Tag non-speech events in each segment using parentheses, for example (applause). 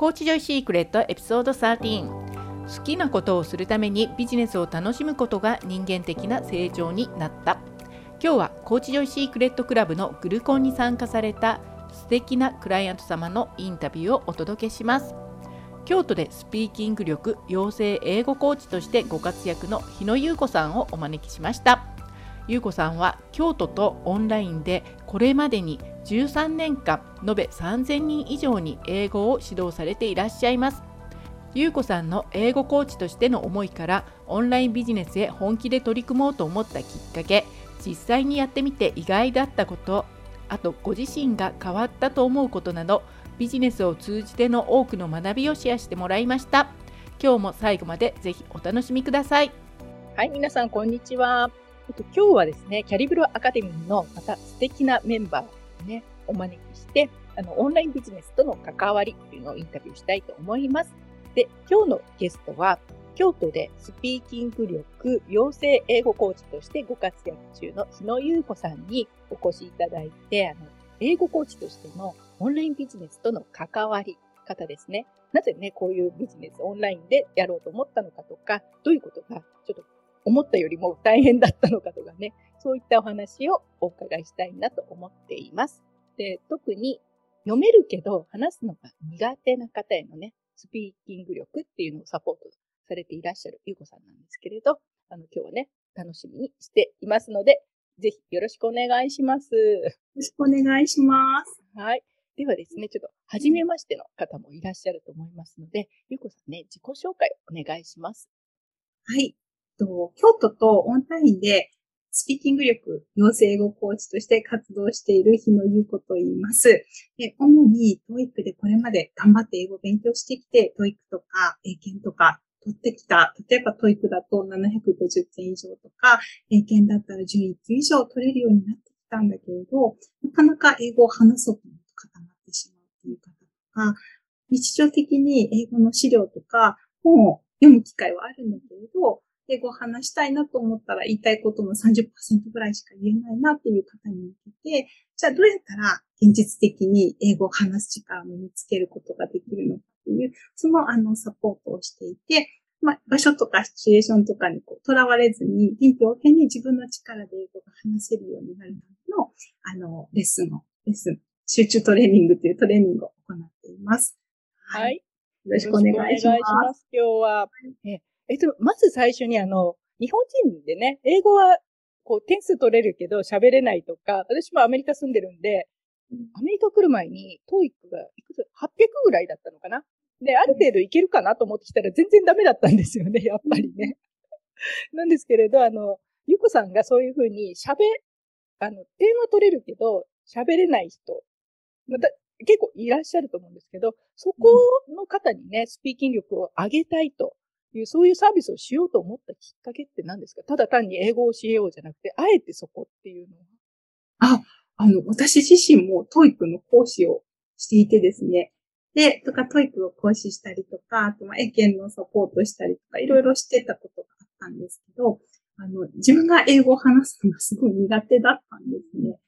コーチジョイシークレットエピソード13好きなことをするためにビジネスを楽しむことが人間的な成長になった。今日はコーチジョイシークレットクラブのグルコンに参加された素敵なクライアント様のインタビューをお届けします。京都でスピーキング力養成英語コーチとしてご活躍の日野ゆうこさんをお招きしました。ゆうこさんは京都とオンラインでこれまでに13年間延べ3000人以上に英語を指導されていらっしゃいます。優子さんの英語コーチとしての思いからオンラインビジネスへ本気で取り組もうと思ったきっかけ実際にやってみて意外だったことあとご自身が変わったと思うことなどビジネスを通じての多くの学びをシェアしてもらいました。今日も最後までぜひお楽しみください。はい皆さんこんにちは。今日はですねキャリブロアカデミーのまた素敵なメンバーね、お招きして、あの、オンラインビジネスとの関わりっていうのをインタビューしたいと思います。で、今日のゲストは、京都でスピーキング力養成英語コーチとしてご活躍中の日野優子さんにお越しいただいて、あの、英語コーチとしてのオンラインビジネスとの関わり方ですね。なぜね、こういうビジネスオンラインでやろうと思ったのかとか、どういうことがちょっと思ったよりも大変だったのかとかね、そういったお話をお伺いしたいなと思っています。で、特に読めるけど話すのが苦手な方へのね、スピーキング力っていうのをサポートされていらっしゃるゆうこさんなんですけれど、あの、今日はね、楽しみにしていますので、ぜひよろしくお願いします。よろしくお願いします。はい。ではですね、ちょっと、初めましての方もいらっしゃると思いますので、ゆうこさんね、自己紹介をお願いします。はい。と京都とオンラインでスピーキング力養成英語コーチとして活動している日野優子と言います。で主に TOEIC でこれまで頑張って英語を勉強してきて、TOEIC とか英検とか取ってきた。例えば TOEIC だと750点以上とか、英検だったら11級以上取れるようになってきたんだけれど、なかなか英語を話そうと思うと固まってしまうという方とか、日常的に英語の資料とか本を読む機会はあるんだけれど、英語を話したいなと思ったら言いたいことの30%ぐらいしか言えないなっていう方に向けて、じゃあどうやったら現実的に英語を話す力を身につけることができるのかっていう、そのあのサポートをしていて、まあ、場所とかシチュエーションとかにこう、囚われずに、臨機応変に自分の力で英語が話せるようになるための、あの、レッスンを、レッスン、集中トレーニングというトレーニングを行っています。はい。よろしくお願いします。お願いします。今日は、ええっと、まず最初にあの、日本人でね、英語はこう点数取れるけど喋れないとか、私もアメリカ住んでるんで、アメリカ来る前に、トーイックがいくつ、800ぐらいだったのかな？で、ある程度いけるかなと思ってきたら全然ダメだったんですよね、やっぱりね。(laughs) なんですけれど、あの、ゆこさんがそういうふうに喋、あの、点は取れるけど、喋れない人、また結構いらっしゃると思うんですけど、そこの方にね、スピーキング力を上げたいという、そういうサービスをしようと思ったきっかけって何ですか？ただ単に英語を教えようじゃなくて、あえてそこっていうのはあ、あの、私自身も TOEIC の講師をしていてですね。で、とか、 TOEIC を講師したりとか、あと、ま、英検のサポートしたりとか、いろいろしてたことがあったんですけど、あの、自分が英語を話すのがすごい苦手だったんですね。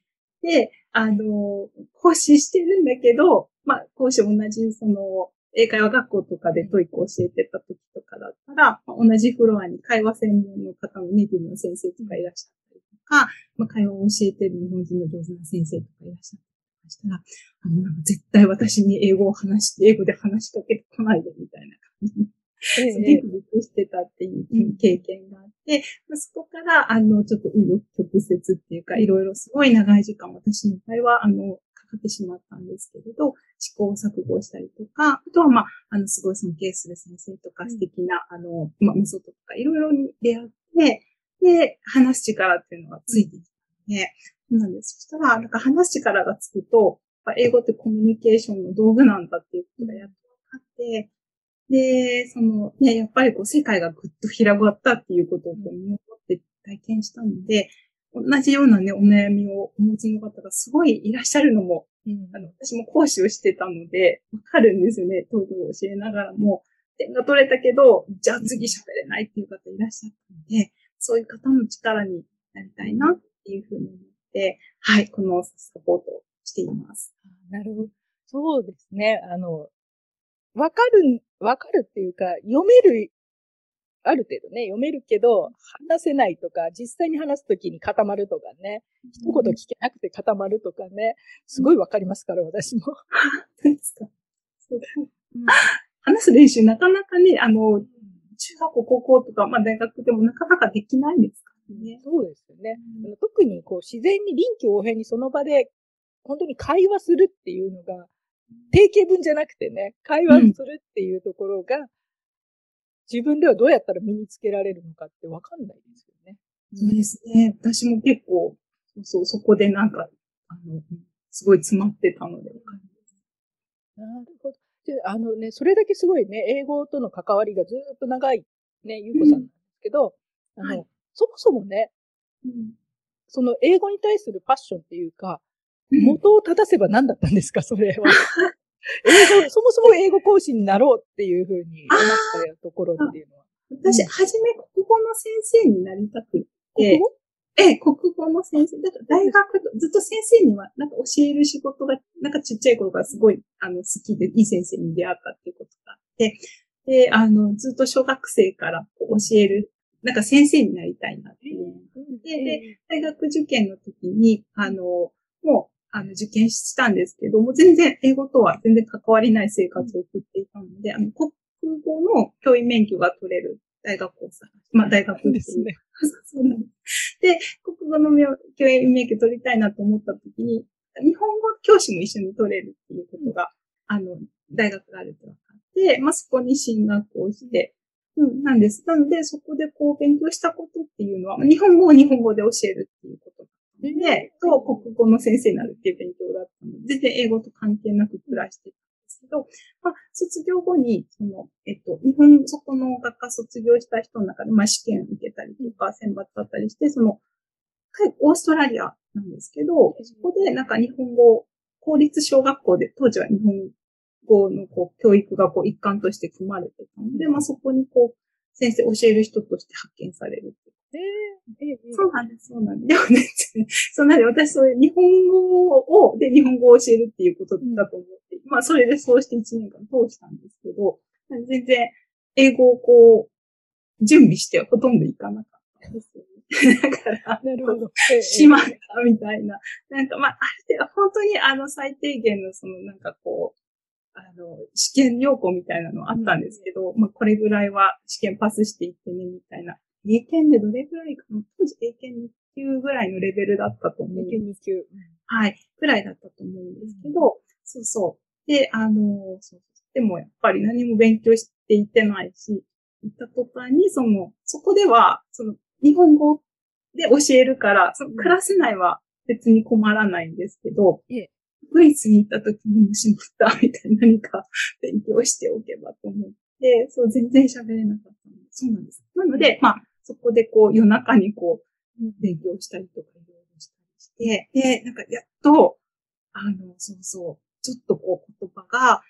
で、あの、講師してるんだけど、まあ、講師同じ、その、英会話学校とかで TOEIC を教えてた時から、同じフロアに会話専門の方のネイティブの先生とかいらっしゃったりとか、まあ、会話を教えてる日本人の上手な先生とかいらっしゃったりしたら、あの、なんか絶対私に英語を話して、英語で話しかけてこないでみたいな感じビクビクしてたっていう経験があって、うん、そこから、あの、ちょっとう余曲折っていうか、いろいろすごい長い時間、私の場合は、あの、かかってしまったんですけれど、試行錯誤したりとか、あとは、まあ、あの、すごい尊敬する先生とか、素敵な、あの、まあ、メソッドとか、いろいろに出会って、で、話す力っていうのがついてきたので、そうなんです。そしたら、なんか話す力がつくと、英語ってコミュニケーションの道具なんだっていうことがやっと分かって、で、その、ね、やっぱりこう、世界がぐっと広がったっていうことをこう身をもって体験したので、同じようなね、お悩みをお持ちの方がすごいいらっしゃるのも、うん、あの私も講師をしてたので、わかるんですよね。東京を教えながらも、点が取れたけど、じゃあ次喋れないっていう方いらっしゃったので、そういう方の力になりたいなっていうふうに思って、はい、このサポートをしています。なるほど。そうですね。あの、わかる、わかるっていうか、読める、ある程度ね、読めるけど、話せないとか、実際に話すときに固まるとかね、一言聞けなくて固まるとかね、すごいわかりますから、私も。ですか。そう話す練習なかなかね、あの、中学校、高校とか、まあ大学でもなかなかできないんですからね。そうですよね。うん、特にこう自然に臨機応変にその場で本当に会話するっていうのが、定型文じゃなくてね、会話するっていうところが、うん、自分ではどうやったら身につけられるのかってわかんないですよね。そうですね。私も結構、そう、そこでなんか、あの、すごい詰まってたので、なるほど。で、あのね、それだけすごいね、英語との関わりがずっと長いね、ゆうこさんなんですけど、うん、あの、はい、そもそもね、うん、その英語に対するパッションっていうか、元を立たせば何だったんですか、それは。(laughs) (laughs) 英語、そもそも英語講師になろうっていうふうに思ったところっていうのは。私、はじめ国語の先生になりたくて、ええ、国語の先生。だから大学、ずっと先生には、なんか教える仕事が、なんかちっちゃい頃からすごい、あの、好きで、いい先生に出会ったっていうことがあって、で、あの、ずっと小学生から教える、なんか先生になりたいなっていう。で、で、大学受験の時に、あの、もう、あの、受験したんですけども、全然、英語とは全然関わりない生活を送っていたので、あの、国語の教員免許が取れる大学をさ、まあ大学ですね。(laughs) そうなんです。で、国語の教員免許取りたいなと思った時に、日本語教師も一緒に取れるっていうことが、うん、あの、大学があると分かって、まあそこに進学をして、うん、なんです。なので、そこでこう勉強したことっていうのは、日本語を日本語で教えるっていうことで、と国語の先生になるっていう勉強だったので、全然英語と関係なく暮らしてたんですけど、まあ、卒業後に、その、えっと、日本、そこの学科卒業した人の中で、まあ、試験受けたりとか、選抜だったりして、その、オーストラリアなんですけど、そこでなんか日本語、公立小学校で、当時は日本語のこう教育がこう一環として組まれてたので、まあそこにこう、先生教える人として発見されるってえー、そうなんです、そうなんです。でもね、そうなんで、私そういう日本語を、で、日本語を教えるっていうことだと思って、うん、まあ、それでそうして1年間通したんですけど、全然、英語をこう、準備してほとんどいかなかったんですよね。(laughs) だから、なるほど。しまったみたいな。なんか、まあ、ある程度、本当にあの、最低限のその、なんかこう、あの、試験要項みたいなのあったんですけど、うん、まあ、これぐらいは試験パスしていってね、みたいな英検でどれぐらいかな？当時英検2級ぐらいのレベルだったと思う。英検2級。はい。ぐらいだったと思うんですけど、うん、そうそう。で、あの、そうでもやっぱり何も勉強していってないし、行った途端に、その、そこでは、その、日本語で教えるから、そのクラス内は別に困らないんですけど、うん、ドイツに行った時にもしまった、みたいな何か勉強しておけばと思って、そう、全然喋れなかった。そうなんです。なので、まあ、そこでこう夜中にこう、勉強したりとかいろいろしたりして、で、なんかやっと、あの、そうそう、ちょっとこう言葉が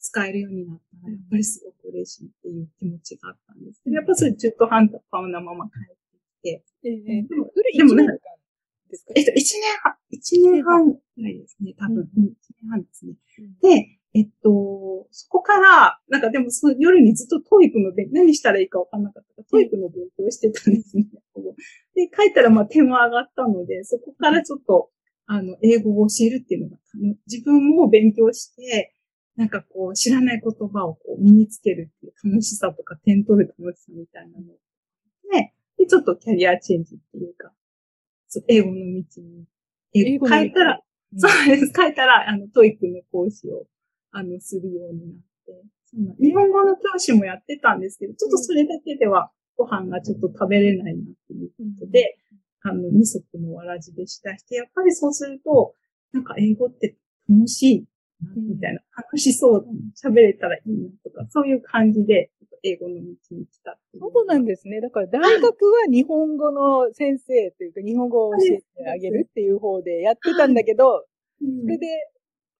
使えるようになったら、やっぱりすごく嬉しいっていう気持ちがあったんです。けど、やっぱそれ中途半端なまま帰ってきて、えー、でも、でもなんか、えっと、一年半、一年半ぐらいですね、多分。一、うん、年半ですね。で、えっと、そこから、なんかでもその夜にずっと TOEIC の勉強、何したらいいかわかんなかったから、 TOEIC の勉強してたんですね。で、書いたらまあ点も上がったので、そこからちょっと、あの、英語を教えるっていうのが、自分も勉強して、なんかこう、知らない言葉をこう身につけるっていう楽しさとか、点取る楽しさみたいなので、で、ちょっとキャリアチェンジっていうか、英語の道に、英語変えたら、そうです。変えたら、あの、 TOEIC の講師をあの、するようになって。日本語の教師もやってたんですけど、ちょっとそれだけではご飯がちょっと食べれないなっていうことで、あの、二足のわらじでした。して、やっぱりそうすると、なんか英語って楽しいな、みたいな、楽しそう。だな、喋れたらいいなとか、そういう感じで、英語の道に来たそうなんですね。だから大学は日本語の先生というか、日本語を教えてあげるっていう方でやってたんだけど、それで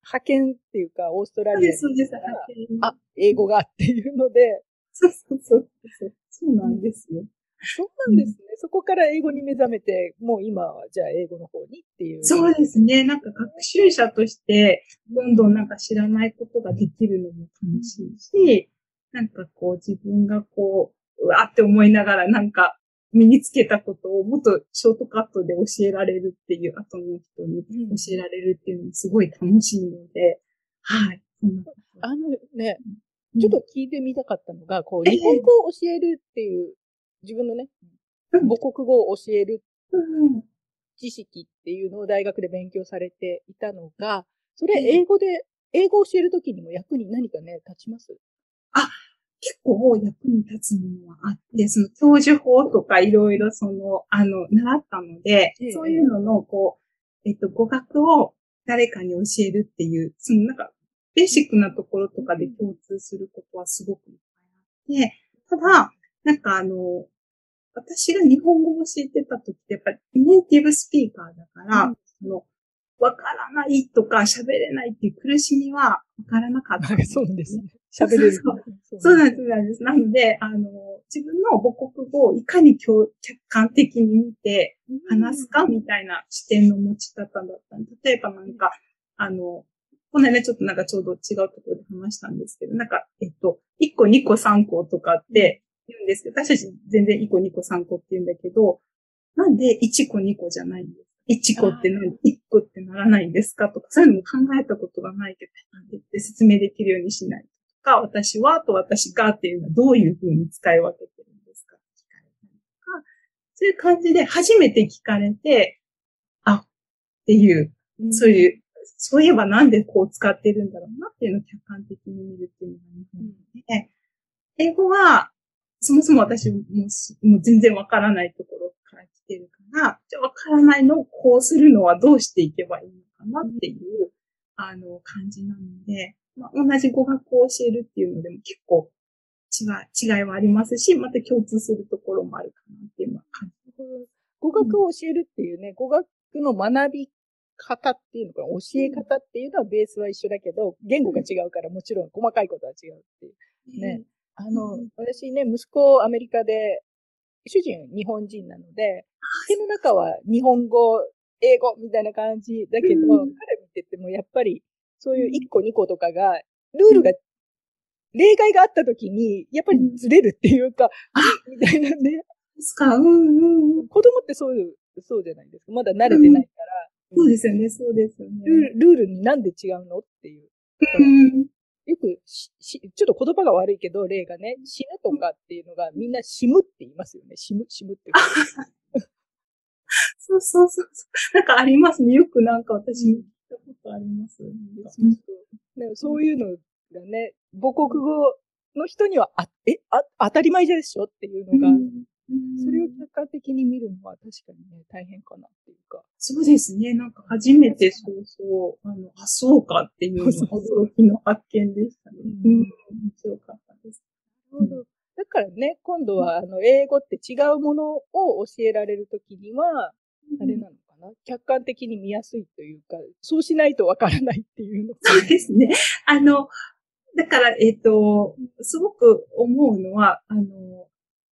派遣っていうか、オーストラリアそうです、派遣。あ、英語がっていうので。そうそうそう。そうなんですよ。そうなんですね。そこから英語に目覚めて、もう今はじゃあ英語の方にっていう。そうですね。なんか学習者として、どんどんなんか知らないことができるのも楽しいし、なんかこう自分がこう、うわって思いながらなんか身につけたことをもっとショートカットで教えられるっていう、後の人に教えられるっていうのもすごい楽しいので、はい。あのね、ちょっと聞いてみたかったのが、こう、日本語を教えるっていう、自分のね、母国語を教える知識っていうのを大学で勉強されていたのが、それ英語で、英語を教えるときにも役に何かね、立ちます？あ、結構役に立つものはあって、その教授法とかいろいろその、あの、習ったので、そういうのの、こう、えっと、語学を誰かに教えるっていう、そのなんか、ベーシックなところとかで共通することはすごくいっぱいあって、ただ、なんかあの、私が日本語を教えてた時ってやっぱりネイティブスピーカーだから、うん、その、わからないとか喋れないっていう苦しみはわからなかった。(laughs) そうですね。喋れる。そうなんです、なんです。なので、あの、自分の母国語をいかに客観的に見て話すかみたいな視点の持ち方だった例えばなんか、あの、この間ちょっとなんかちょうど違うところで話したんですけど、なんか、えっと、1個、2個、3個とかって言うんですけど、私たち全然1個、2個、3個って言うんだけど、なんで1個、2個じゃないんですか ?1 個って何 ?1 個ってならないんですか？とか、そういうのも考えたことがないけど、なんでって説明できるようにしないか、私はと私がっていうのはどういうふうに使い分けてるんですか？聞かれたりとか、そういう感じで初めて聞かれて、あ、っていう、そういう、そういえばなんでこう使ってるんだろうなっていうのを客観的に見るっていうのが日本で、英語は、そもそも私ももう全然わからないところから来てるから、じゃわからないのをこうするのはどうしていけばいいのかなっていう、あの、感じなので、まあ、同じ語学を教えるっていうのでも結構違い、違いはありますし、また共通するところもあるかなっていうのは感じ語学を教えるっていうね、語学の学び方っていうのかな、教え方っていうのはベースは一緒だけど、言語が違うからもちろん細かいことは違うっていう。ね。あの、私ね、息子アメリカで、主人日本人なので、家の中は日本語、英語みたいな感じだけど、彼見ててもやっぱりそういう1個2個とかが、ルールが、例外があった時に、やっぱりずれるっていうか、みたいなね。ですか、うんうんうん。子供ってそういう、そうじゃないですか。まだ慣れてないから。そうですよね、そうですよね。ルールになんで違うのっていう。うんよくし、ちょっと言葉が悪いけど、例がね、死ぬとかっていうのがみんな死むって言いますよね。死む、死むって。そうそうそう。なんかありますね。よくなんか私たことあります。そうそういうのがね、母国語の人には、あ、え、あ、当たり前でしょっていうのが、それを客観的に見るのは確かにね、大変かなっていうか。そうですね。なんか初めてそうそう、あの、あ、そうかっていう驚きの発見でしたね。うん、面白かったです。なるほど。だからね、今度は、あの、英語って違うものを教えられるときには、あれなのな客観的に見やすいというか、そうしないとわからないっていうの。そうですね。あの、だから、えっ、ー、と、すごく思うのは、あの、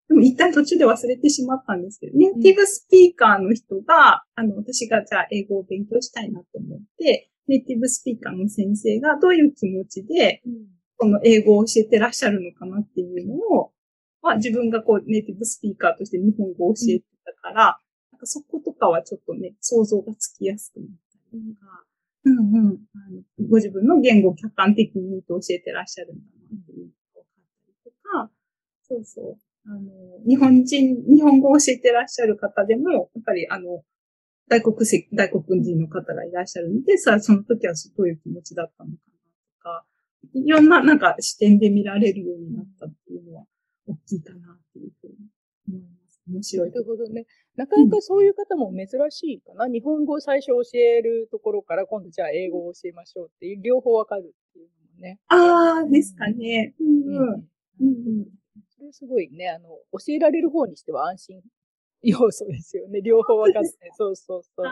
でも一旦途中で忘れてしまったんですけど、ネイティブスピーカーの人が、あの、私がじゃあ英語を勉強したいなと思って、ネイティブスピーカーの先生がどういう気持ちで、この英語を教えてらっしゃるのかなっていうのを、まあ自分がこうネイティブスピーカーとして日本語を教えてたから、かそことかはちょっとね、想像がつきやすくなったりとか、うんうん、あのご自分の言語を客観的に見て教えてらっしゃるんだなっていうのが分かったりとか、そうそう。あの、日本人、日本語を教えてらっしゃる方でも、やっぱりあの、外国籍、外国人の方がいらっしゃるので、さあ、その時はどういう気持ちだったのかなとか、いろんななんか視点で見られるようになったっていうのは大きいかなっていうふうに思います。面白い。なるほどね。なかなかそういう方も珍しいかな。うん、日本語を最初教えるところから今度じゃあ英語を教えましょうっていう、両方わかるっていうのもね。ああ、ですかね。うん、うん。うん、それすごいね、あの、教えられる方にしては安心要素ですよね。両方わかって。そうそうそう。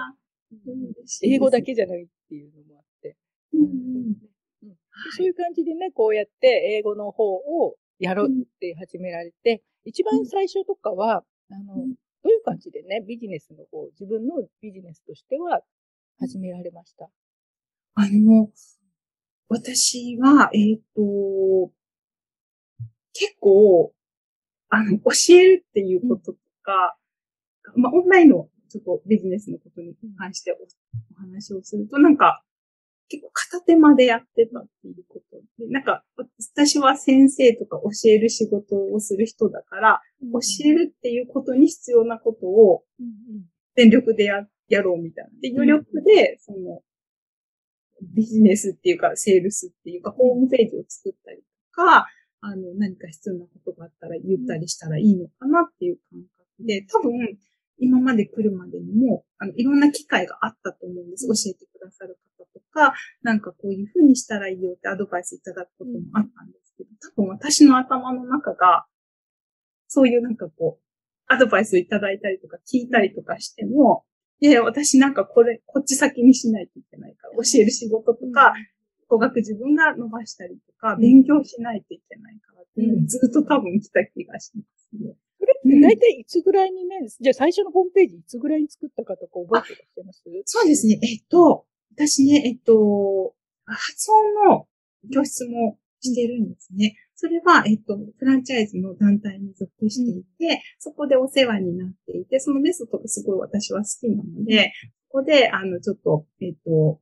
英語だけじゃないっていうのもあって。うんうんそういう感じでね、こうやって英語の方をやろうって始められて、一番最初とかは、あの、どういう感じでね、ビジネスの方、自分のビジネスとしては始められました、あの、私は、えっ、ー、と、結構、あの、教えるっていうこととか、うん、まあ、オンラインのちょっとビジネスのことに関してお話をすると、なんか、結構片手間でやってたっていうことで、なんか、私は先生とか教える仕事をする人だから、うん、教えるっていうことに必要なことを、全力でや、やろうみたいな。で、余力で、その、ビジネスっていうか、セールスっていうか、ホームページを作ったりとか、あの、何か必要なことがあったら言ったりしたらいいのかなっていう感覚で、多分、今まで来るまでにも、あの、いろんな機会があったと思うんです。教えてくださる方とか、なんかこういうふうにしたらいいよってアドバイスいただくこともあったんですけど、多分私の頭の中が、そういうなんかこう、アドバイスをいただいたりとか聞いたりとかしても、いや、私なんかこれ、こっち先にしないといけないから、教える仕事とか、語学自分が伸ばしたりとか、勉強しないといけないからっていうのずっと多分来た気がしますね。それって大体いつぐらいにね、じゃあ最初のホームページいつぐらいに作ったかとか覚えてらっしゃいます？そうですね。えっと、私ね、えっと、発音の教室もしてるんですね。それは、えっと、フランチャイズの団体に属していて、うん、そこでお世話になっていて、そのメソッドがすごい私は好きなので、ここで、あの、ちょっと、えっと、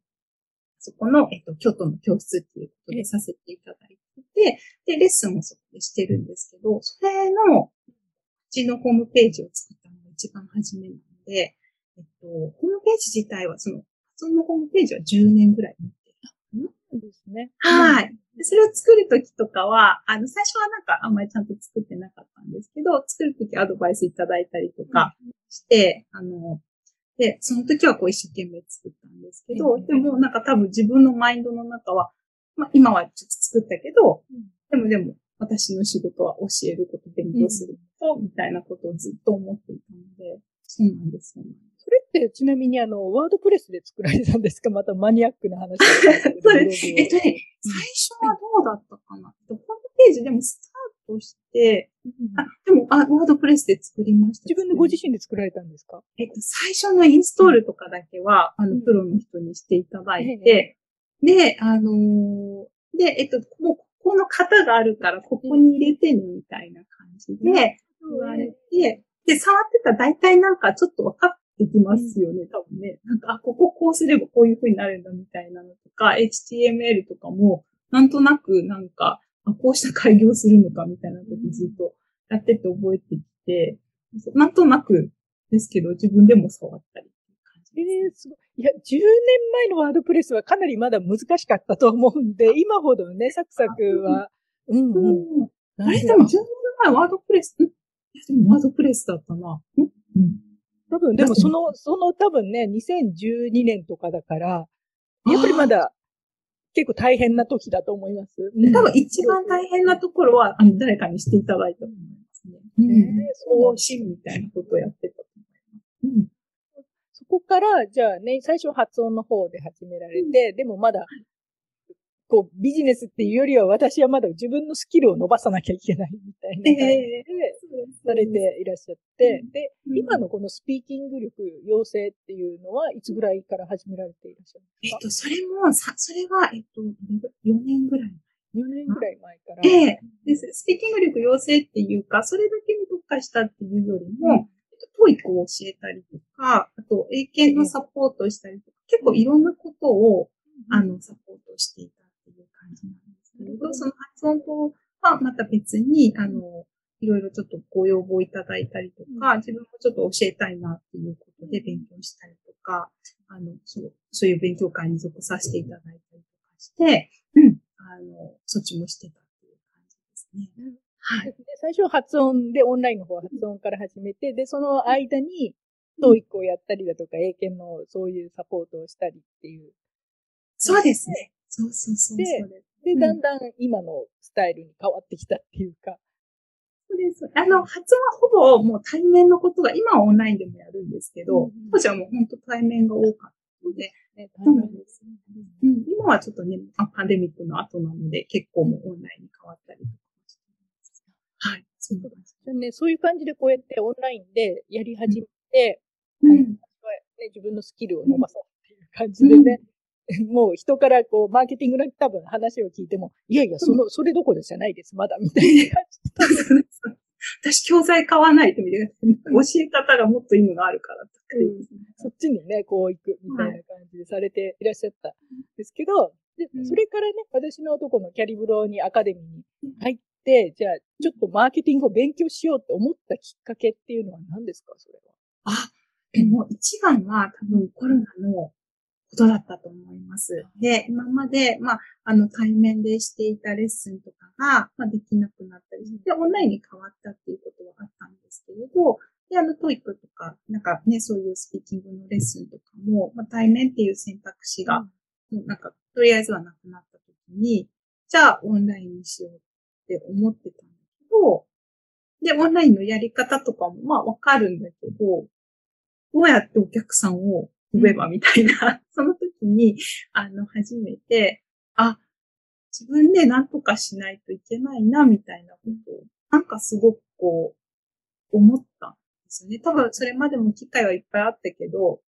そこの、えっと、京都の教室っていうことでさせていただいてて、で、レッスンもそこでしてるんですけど、それの、うちのホームページを作ったのが一番初めなので、えっと、ホームページ自体は、その、そのホームページは10年ぐらい持ってる。そうですね。はい。でそれを作るときとかは、あの、最初はなんかあんまりちゃんと作ってなかったんですけど、作るときアドバイスいただいたりとかして、うん、あの、で、その時はこう一生懸命作ったんですけど、うん、でもなんか多分自分のマインドの中は、まあ今はちょっと作ったけど、うん、でもでも私の仕事は教えること、勉強すること、みたいなことをずっと思っていたので、そうなんですよ。ね。それってちなみにあの、ワードプレスで作られたんですか？(laughs) またマニアックな話そうです。えっとね、最初はどうだったかな、ホームページでもスタートして、うん、あ、でもあ、ワードプレスで作りました、自分でご自身で作られたんですか？えっと、最初のインストールとかだけは、うん、あの、プロの人にしていただいて、うん、で、あのー、で、えっと、もう、ここの型があるから、ここに入れてね、みたいな感じで、言われて、で、触ってたら大体なんかちょっと分かってきますよね、多分ね。なんか、あ、こここうすればこういう風になるんだみたいなのとか、HTML とかも、なんとなくなんか、あこうした開業するのかみたいなことずっとやってて覚えてきて、なんとなくですけど、自分でも触ったりええー、すごい。いや、10年前のワードプレスはかなりまだ難しかったと思うんで、今ほどね、サクサクは。うんうん。あれでも10年前ワードプレス、ワードプレスだったな。うん。多分、でもその、その多分ね、2012年とかだから、やっぱりまだ結構大変な時だと思います。多分一番大変なところは、あの、誰かにしていただいたと思いますね。うん。そうしみたいなことをやってたと思います。うん。そこから、じゃあね、最初発音の方で始められて、でもまだこう、ビジネスっていうよりは私はまだ自分のスキルを伸ばさなきゃいけないみたいな感じで、されていらっしゃって、で、今のこのスピーキング力養成っていうのはいつぐらいから始められていらっしゃるんですか？えっと、それも、さ、それは、えっと、4年ぐらい前。4年ぐらい前から。ええです。スピーキング力養成っていうか、それだけに特化したっていうよりも、TOEIC を教えたりとか、あと、英検のサポートをしたりとか、結構いろんなことを、あの、サポートしていた感じなんですけれど、その発音とはまた別に、あの、いろいろちょっとご要望いただいたりとか、自分もちょっと教えたいなっていうことで勉強したりとか、あの、そう、そういう勉強会に属させていただいたりとかして、うん、あの、そっちもしてたっていう感じですね。はい。で最初は発音で、オンラインの方は発音から始めて、で、その間に、トーイックをやったりだとか、英検のそういうサポートをしたりっていう。そうですね。そうそうそうで、で、だんだん今のスタイルに変わってきたっていうか。そうです。あの、発音はほぼもう対面のことが、今はオンラインでもやるんですけど、うん、当時はもう本当対面が多かったので、ね、対面ですね、うん。今はちょっとね、パンデミックの後なので、結構もうオンラインに変わったりとかしてます。はい。そうじゃね、そういう感じでこうやってオンラインでやり始めて、うん、ね、自分のスキルを伸ばそうっていう感じでね、(laughs) もう人からこう、マーケティングの多分話を聞いても、いやいや、その、それどころじゃないです、まだ、みたいな感じ。私、教材買わないとみたい。な。教え方がもっといいのがあるからとか、うん、そっちにね、こう行くみたいな感じでされていらっしゃったんですけど、で、それからね、私のとこのキャリブロにアカデミーに入って、じゃあ、ちょっとマーケティングを勉強しようって思ったきっかけっていうのは何ですか、それは？あ、でも一番は多分コロナのことだったと思います。で、今まで、まあ、あの、対面でしていたレッスンとかが、まあ、できなくなったりして、オンラインに変わったっていうことはあったんですけれど、で、あの、 TOEIC とか、なんかね、そういうスピーキングのレッスンとかも、まあ、対面っていう選択肢が、うん、なんか、とりあえずはなくなった時に、じゃあ、オンラインにしようって思ってたんだけど、で、オンラインのやり方とかも、まあ、わかるんだけど、どうやってお客さんを呼べばみたいな、(laughs) その時に、あの、初めて、あ、自分で何とかしないといけないな、みたいなことを、なんかすごくこう、思ったんですよね。多分それまでも機会はいっぱいあったけど、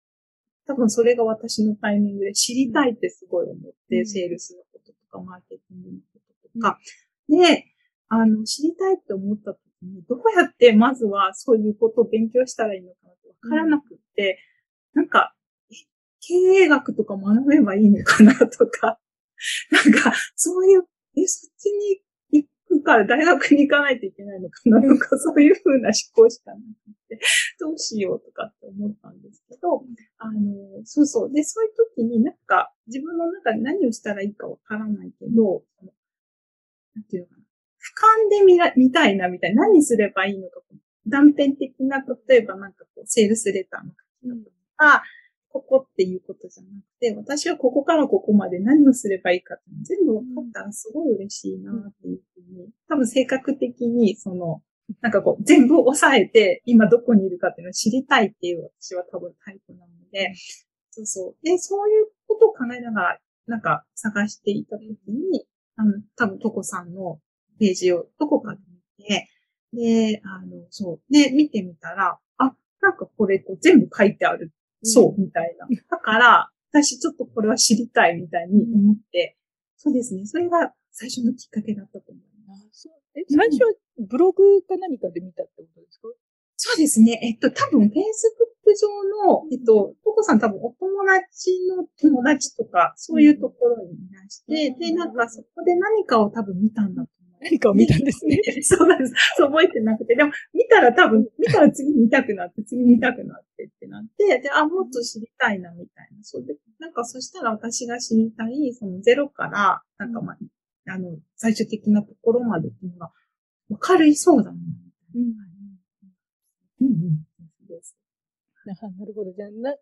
多分それが私のタイミングで知りたいってすごい思って、うん、セールスのこととか、マーケティングのこととか。うん、で、あの、知りたいって思った時に、どうやってまずはそういうことを勉強したらいいのかなからなくって、うん、なんか、経営学とか学べばいいのかなとか、(laughs) なんか、そういう、え、そっちに行くから大学に行かないといけないのかなとか、そういうふうな思考しかなくて、どうしようとかって思ったんですけど、あの、そうそう。で、そういう時になんか、自分の中で何をしたらいいかわからないけど、なんていうのかな。俯瞰で見ら見たいなみたいな。何すればいいのか。断片的な、例えばなんかこう、セールスレターの書き方とか、ここっていうことじゃなくて、私はここからここまで何をすればいいかって全部分かったらすごい嬉しいなっていうふうに、多分性格的にその、なんかこう、全部押さえて、今どこにいるかっていうのを知りたいっていう私は多分タイプなので、そうそう。で、そういうことを考えながら、なんか探していたときに、あの、多分トコさんのページをどこかで見て、で、あの、そう。で、見てみたら、あ、なんかこれこう全部書いてあるそう、みたいな。だから、私ちょっとこれは知りたいみたいに思って、そうですね。それが最初のきっかけだったと思います。え、最初はブログか何かで見たってことですか、そうですね。えっと、多分、Facebook 上の、えっと、ココさん多分お友達の友達とか、そういうところにいらして、で、なんかそこで何かを多分見たんだと何かを見たんですね。(laughs) そうなんです。そう覚えてなくて。でも、見たら多分、見たら次見たくなって、次見たくなってってなって、で、あ、もっと知りたいな、みたいな。そうで、なんかそしたら私が知りたい、そのゼロから、なんかまあ、あの、最終的なところまでっていうのが、わかりそうだな、うん。うんうん。です。なるほど。じゃあ、な、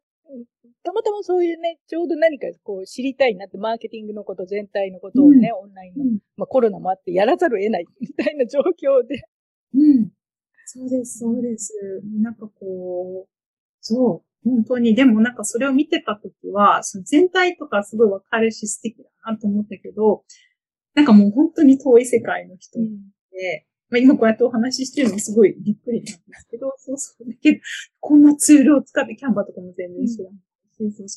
たまたまそういうね、ちょうど何かこう知りたいなって、マーケティングのこと全体のことをね、うん、オンラインの、まあコロナもあってやらざるを得ないみたいな状況で。うん。そうです、そうです。なんかこう、そう、本当に。でもなんかそれを見てたときは、その全体とかすごいわかるし素敵だなと思ったけど、なんかもう本当に遠い世界の人で、うんまあ、今こうやってお話ししてるのすごいびっくりなんですけど、そうそう。だけど、こんなツールを使ってキャンバーとかも全然知らないうそう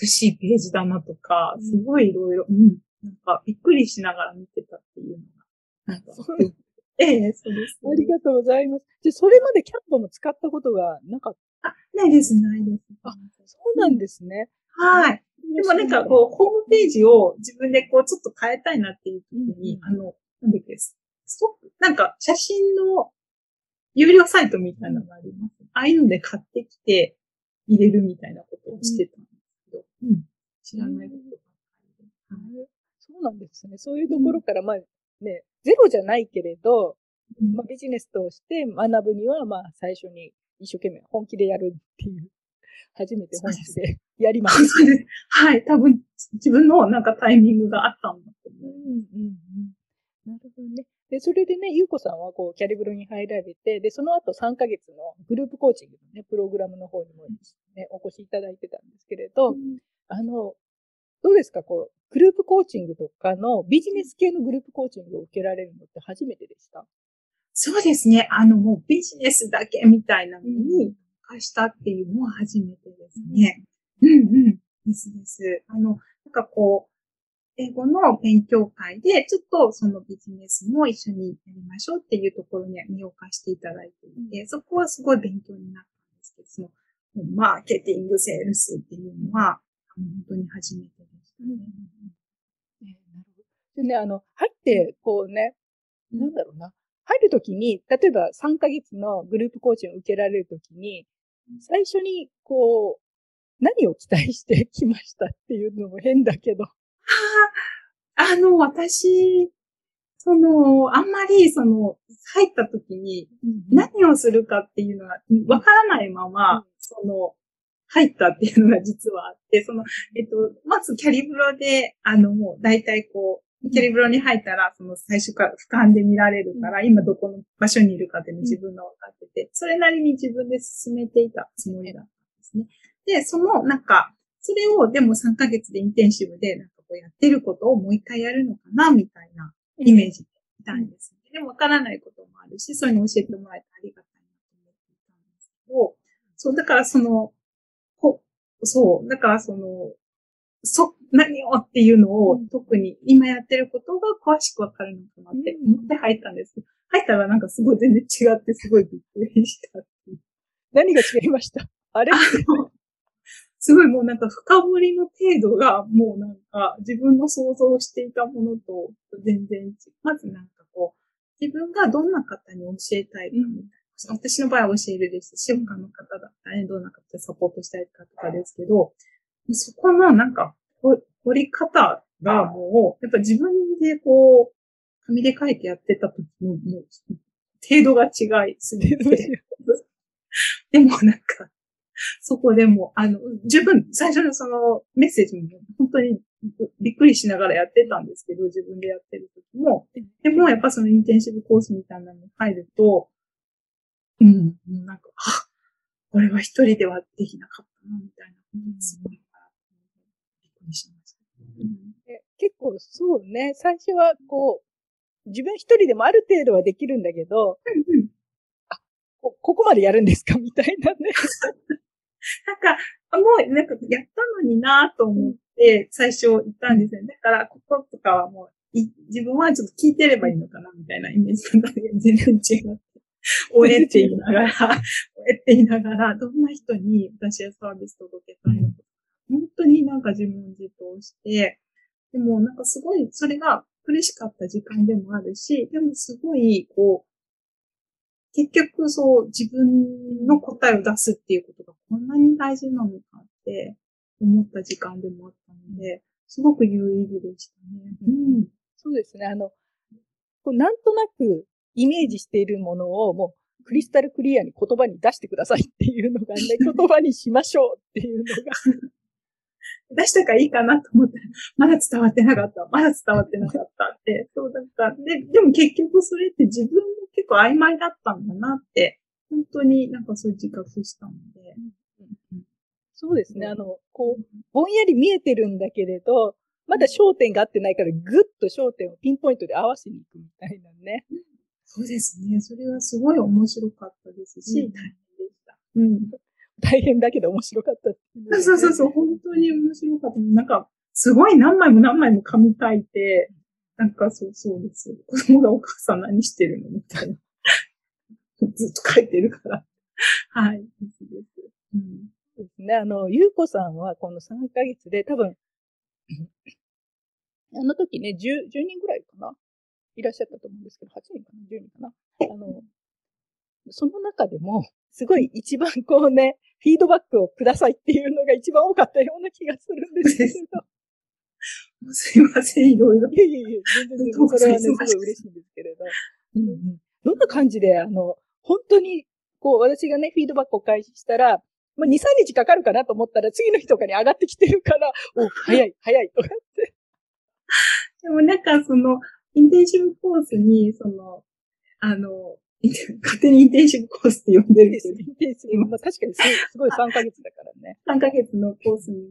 美しいページだなとか、すごいいろいろ、うん。なんかびっくりしながら見てたっていうのが、なんか、ええそうです、ね、ありがとうございます。じゃそれまでキャンバーも使ったことがなかった？あ、ないです、ないです。あ、そうなんですね。はい。でもなんかこう、ホームページを自分でこう、ちょっと変えたいなっていう時に、うん、あの、なんだっけ、スなんか写真の有料サイトみたいなのがあります。ああいうので買ってきて入れるみたいなことをしてたんですけど、うん、知らないことが、うん、そうなんですね。そういうところから、まあね、ゼロじゃないけれど、うん、まあ、ビジネスとして学ぶには、まあ最初に一生懸命本気でやるっていう。初めて本気でやります。はい。多分、自分のなんかタイミングがあったんだと思う。うんうんうん。なるほどね。で、それでね、ゆうこさんはこう、キャリブルに入られて、で、その後3ヶ月のグループコーチングのね、プログラムの方にもね、お越しいただいてたんですけれど、うん、あの、どうですかこう、グループコーチングとかのビジネス系のグループコーチングを受けられるのって初めてでした？そうですね。あの、もうビジネスだけみたいなのに化したっていうのは初めてですね。うん、うん、うん。ですです。あの、なんかこう、英語の勉強会で、ちょっとそのビジネスも一緒にやりましょうっていうところに身を貸していただいていて、そこはすごい勉強になったんですけど、その、マーケティング、セールスっていうのは、本当に初めてでしたね。うんえー、なるほど。でね、あの、入って、こうね、なんだろうな。入るときに、例えば3ヶ月のグループコーチを受けられるときに、最初に、こう、何を期待してきましたっていうのも変だけど。あの、私、その、あんまり、その、入った時に、何をするかっていうのが、わからないまま、うん、その、入ったっていうのが実はあって、その、えっと、まずキャリブロで、あの、もう大体こう、キャリブロに入ったら、その最初から俯瞰で見られるから、今どこの場所にいるかっていうの自分が分かってて、それなりに自分で進めていたつもりだったんですね。で、その、なんか、それをでも3ヶ月でインテンシブで、なんかこうやってることをもう一回やるのかな、みたいなイメージでいたんです、ね、でもわからないこともあるし、そういうの教えてもらえてありがたいなと思っていたんですけど、そう、だからその、ほ、そう、だからその、そ、何をっていうのを、特に今やってることが詳しくわかるのかなって思って入ったんですけど、入ったらなんかすごい全然違ってすごいびっくりした何が違いました？あれ？すごいもうなんか深掘りの程度がもうなんか自分の想像していたものと全然違う。まずなんかこう、自分がどんな方に教えたいかみたいな。うん、私の場合は教えるですし、他の方だったらね、どんな方でサポートしたいかとかですけど、そこのなんか掘り方がもう、やっぱ自分でこう、紙で書いてやってた時のもう、程度が違いすぎて。(laughs) でもなんか、そこでも、あの、十分、最初のそのメッセージも本当にびっくりしながらやってたんですけど、自分でやってる時も。でも、やっぱそのインテンシブコースみたいなのに入ると、うん、なんか、あ、これは一人ではできなかったな、みたいな。うん、すごい、びっくりしました。うん、結構そうね、最初はこう、自分一人でもある程度はできるんだけど、うんうん、あこ、ここまでやるんですか？みたいなね。(laughs) なんか、もう、なんか、やったのになと思って、最初言ったんですよね。だから、こことかはもう、自分はちょっと聞いてればいいのかな、みたいなイメージだけど、全然違って。(laughs) おえって言いながら、(laughs) おえって言いながら、どんな人に私はサービス届けたいのか。本当になんか自問自答して、でもなんかすごい、それが苦しかった時間でもあるし、でもすごい、こう、結局そう自分の答えを出すっていうことがこんなに大事なのかって思った時間でもあったので、すごく有意義でしたね。うん、そうですね。あの、こうなんとなくイメージしているものをもうクリスタルクリアに言葉に出してくださいっていうのがね、(laughs) 言葉にしましょうっていうのが (laughs) 出したからいいかなと思ったら、まだ伝わってなかった。まだ伝わってなかったって。そうだった。で、でも結局それって自分構曖昧だったんだなって、本当になんかそういう自覚したので。そうですね。あの、こう、ぼんやり見えてるんだけれど、まだ焦点が合ってないから、ぐっと焦点をピンポイントで合わせに行くみたいなね。そうですね。それはすごい面白かったですし、うん、大変でした。うん。大変だけど面白かったってそうそうそう、本当に面白かった。なんか、すごい何枚も何枚も紙書いて、なんかそうそうです。子供がお母さん何してるのみたいな。(laughs) ずっと書いてるから。はい。ですです。うん。そうですね。あの、ゆうこさんはこの3ヶ月で多分、(clears throat) あの時ね、10、10人ぐらいかないらっしゃったと思うんですけど、8人かな ?10 人かな？あの、その中でも、すごい一番こうね、フィードバックをくださいっていうのが一番多かったような気がするんですけど。(laughs) すいません、いろいろ。いやいやいや、全然全然、それはね、すごい嬉しいんですけれど。うんうん。どんな感じで、あの、本当に、こう、私がね、フィードバックを開始したら、まあ、2、3日かかるかなと思ったら、次の日とかに上がってきてるから、(laughs) お、早い、早い、とかって。でもなんか、その、インテンシブコースに、その、あの、勝手にインテンシブコースって呼んでるけど。インテンシブ、まあ確かにすごい3ヶ月だからね。3ヶ月のコースに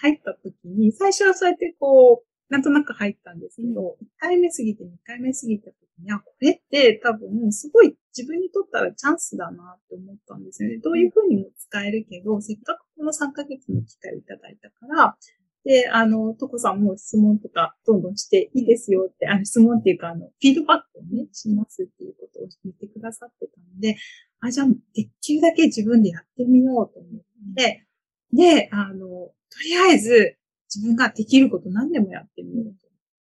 入った時に、最初はそうやってこう、なんとなく入ったんですけど、1回目過ぎて2回目過ぎた時に、あ、これって多分すごい自分にとったらチャンスだなって思ったんですよね。どういうふうにも使えるけど、せっかくこの3ヶ月の機会をいただいたから、で、あの、トコさんも質問とかどんどんしていいですよって、あの、質問っていうか、あの、フィードバックをね、しますっていうことを言ってくださってたので、あ、じゃあ、できるだけ自分でやってみようと思って、で、あの、とりあえず、自分ができること何でもやってみようと思っ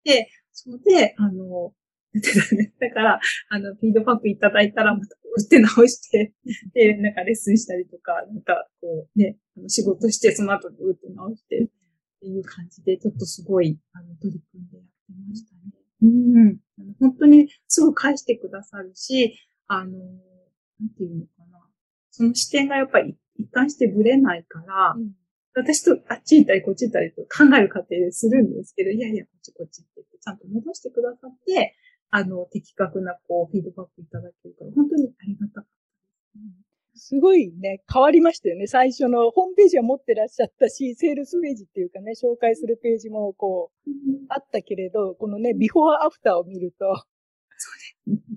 て、それで、あの。(laughs) だから、あの、フィードバックいただいたら、また打って直して、(laughs) で、なんかレッスンしたりとか、なんか、こう、ね、あの仕事して、その後に打って直して、っていう感じで、ちょっとすごい、あの、取り組んでやってましたね。うん。本当にすぐ返してくださるし、あの、なんていうのかな。その視点がやっぱり一貫してぶれないから、うん、私とあっち行ったりこっち行ったりと考える過程でするんですけど、いやいや、こっちこっちって言って、ちゃんと戻してくださって、あの、的確なこう、フィードバックいただけるから、本当にありがたかったです。うん。すごいね、変わりましたよね。最初のホームページは持ってらっしゃったし、セールスページっていうかね、紹介するページもこう、あったけれど、このね、ビフォーアフターを見ると、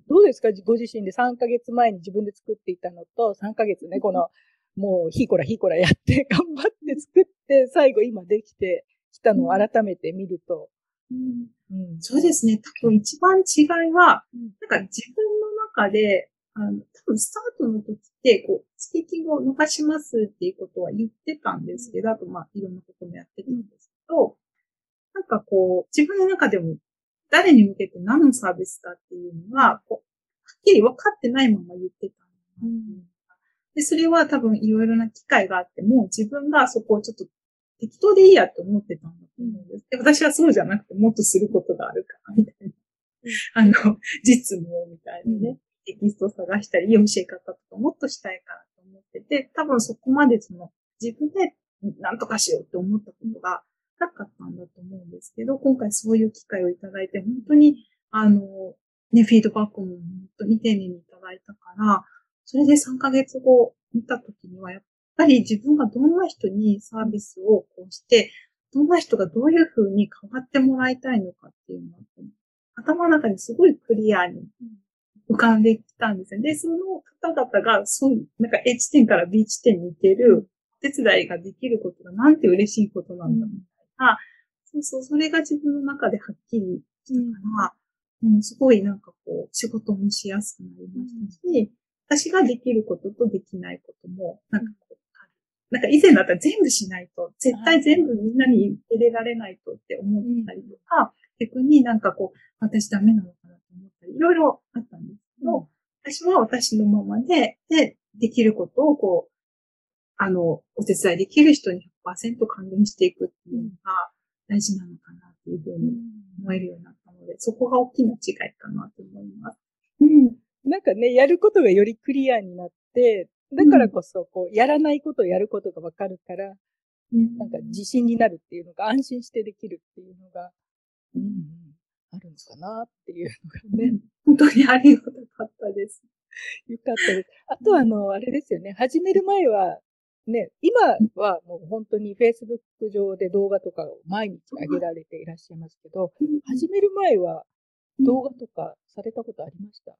どうですか？ご自身で3ヶ月前に自分で作っていたのと、3ヶ月ね、この、もう、ひこらひこらやって、(laughs) 頑張って作って、最後今できてきたのを改めて見ると。うん、うん、そうですね。多分一番違いは、なんか自分の中で、あの、多分スタートの時って、こう、スピーキングを逃しますっていうことは言ってたんですけど、あと、まあ、いろんなこともやってたんですけど、なんかこう、自分の中でも誰に向けて何のサービスかっていうのは、こう、はっきり分かってないまま言ってたんだな、うん、で、それは多分いろいろな機会があっても、自分がそこをちょっと適当でいいやって思ってたんだと思うんです。で、私はそうじゃなくて、もっとすることがあるから、みたいな。あの、実務みたいなね。テキストを探したり、教え方とかもっとしたいからと思ってて、多分そこまでその自分で何とかしようって思ったことがなかったんだと思うんですけど、今回そういう機会をいただいて、本当に、あの、ね、フィードバックも本当に丁寧にいただいたから、それで3ヶ月後見たときには、やっぱり自分がどんな人にサービスをこうして、どんな人がどういうふうに変わってもらいたいのかっていうのは、頭の中にすごいクリアに浮かんできたんですよ。で、その方々が、そうなんか A 地点から B 地点に行けるお手伝いができることがなんて嬉しいことなんだみたいな、うん、そうそう、それが自分の中ではっきりしたから、うん、すごいなんかこう、仕事もしやすくなりましたし、うん、私ができることとできないことも、なんかこう、なんか以前だったら全部しないと、絶対全部みんなに入れられないとって思ったりとか、逆になんかこう、私ダメなのかなと思ったり、いろいろあったんですど、私は私のままで、で、できることをこう、あの、お手伝いできる人に100%還元していくっていうのが大事なのかなっていうふうに思えるようになったので、そこが大きな違いかなと思います。うん。なんかね、やることがよりクリアになって、だからこそ、こう、やらないことをやることがわかるから、うん、なんか自信になるっていうのが、安心してできるっていうのが、うん、あるのかなっていうのがね。本当にありがたかったです。よかったです。あとあの、あれですよね。始める前は、ね、今はもう本当に Facebook 上で動画とかを毎日上げられていらっしゃいますけど、始める前は動画とかされたことありました？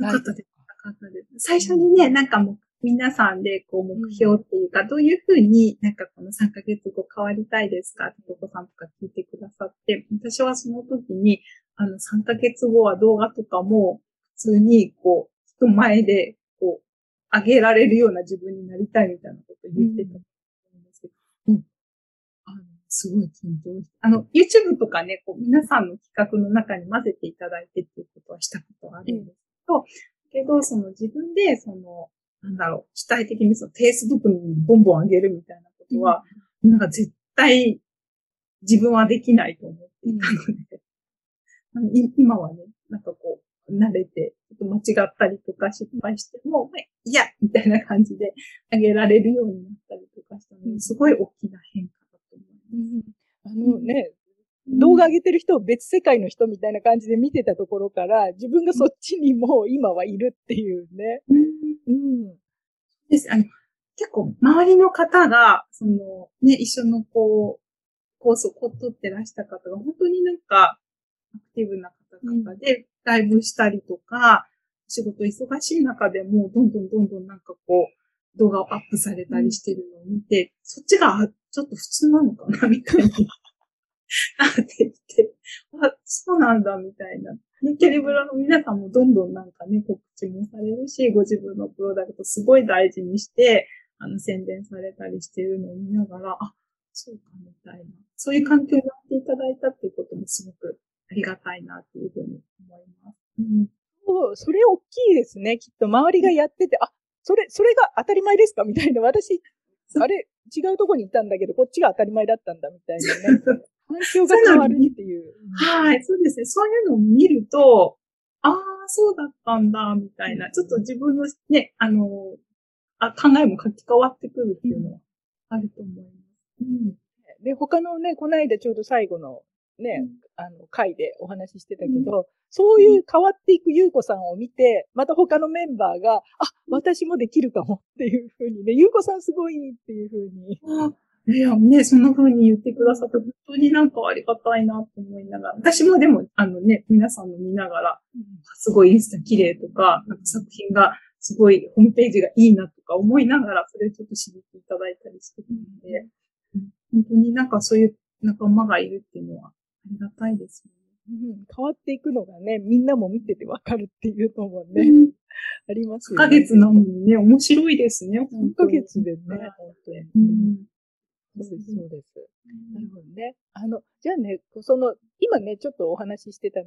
あ、なかったです。なかったです。最初にね、なんかもう皆さんでこう目標っていうか、どういうふうになんかこの3ヶ月後変わりたいですか？ってお子さんとか聞いてくださって、私はその時に、あの3ヶ月後は動画とかも普通にこう人前でこう上げられるような自分になりたいみたいなこと言ってたんですけど、うん。あの、すごい緊張して。あの、YouTube とかね、こう皆さんの企画の中に混ぜていただいてっていうことはしたことはあるんですけど、その自分でその、なんだろう、主体的にその Facebook にボンボン上げるみたいなことは、うん、なんか絶対自分はできないと思っていたので、うん、今はね、なんかこう、慣れて、ちょっと間違ったりとか失敗しても、いやみたいな感じで上げられるようになったりとかしたので、すごい大きな変化だと思います。うん、あのね、動画上げてる人を別世界の人みたいな感じで見てたところから、自分がそっちにも今はいるっていうね。うん。です。あの、結構周りの方が、その、ね、一緒のこうコースをこう取ってらした方が、本当になんか、アクティブな方々で、ライブしたりとか、仕事忙しい中でも、どんどんどんどんなんかこう、動画をアップされたりしてるのを見て、そっちがちょっと普通なのかな、みたいになって言って、あ、そうなんだ、みたいな。ね、キャリブラの皆さんもどんどんなんかね、告知もされるし、ご自分のプロダクトすごい大事にして、あの、宣伝されたりしてるのを見ながら、あ、そうか、みたいな。そういう環境になっていただいたっていうこともすごくありがたいなっていうふうに思います。うん。そう、それ大きいですね。きっと周りがやってて、あ、それ、それが当たり前ですか？みたいな。私、あれ、違うとこにいたんだけど、こっちが当たり前だったんだ、みたいなね。(laughs) 環境が変わるっていう。はい、そうですね。そういうのを見ると、ああ、そうだったんだ、みたいな。ちょっと自分のね、あの、あ考えも書き換わってくるっていうのはあると思います。うん。で、他のね、この間ちょうど最後のね、うん、あの、回でお話ししてたけど、うん、そういう変わっていく優子さんを見て、また他のメンバーが、あ、私もできるかもっていうふうにね、優子さんすごいっていうふうに。いや、ね、そんな風に言ってくださって、本当になんかありがたいなと思いながら、私もでも、あのね、皆さんの見ながら、すごいインスタ綺麗とか、なんか作品がすごいホームページがいいなとか思いながら、それをちょっと知っていただいたりしてるので、本当になんかそういう仲間がいるっていうのはありがたいですね。うん、変わっていくのがね、みんなも見ててわかるっていうのもね、うん、ありますよね。1ヶ月なのにね、面白いですね。1ヶ月でね、本当に。うん、そうです、そうです。なるほどね。あの、じゃあね、その、今ね、ちょっとお話ししてたの、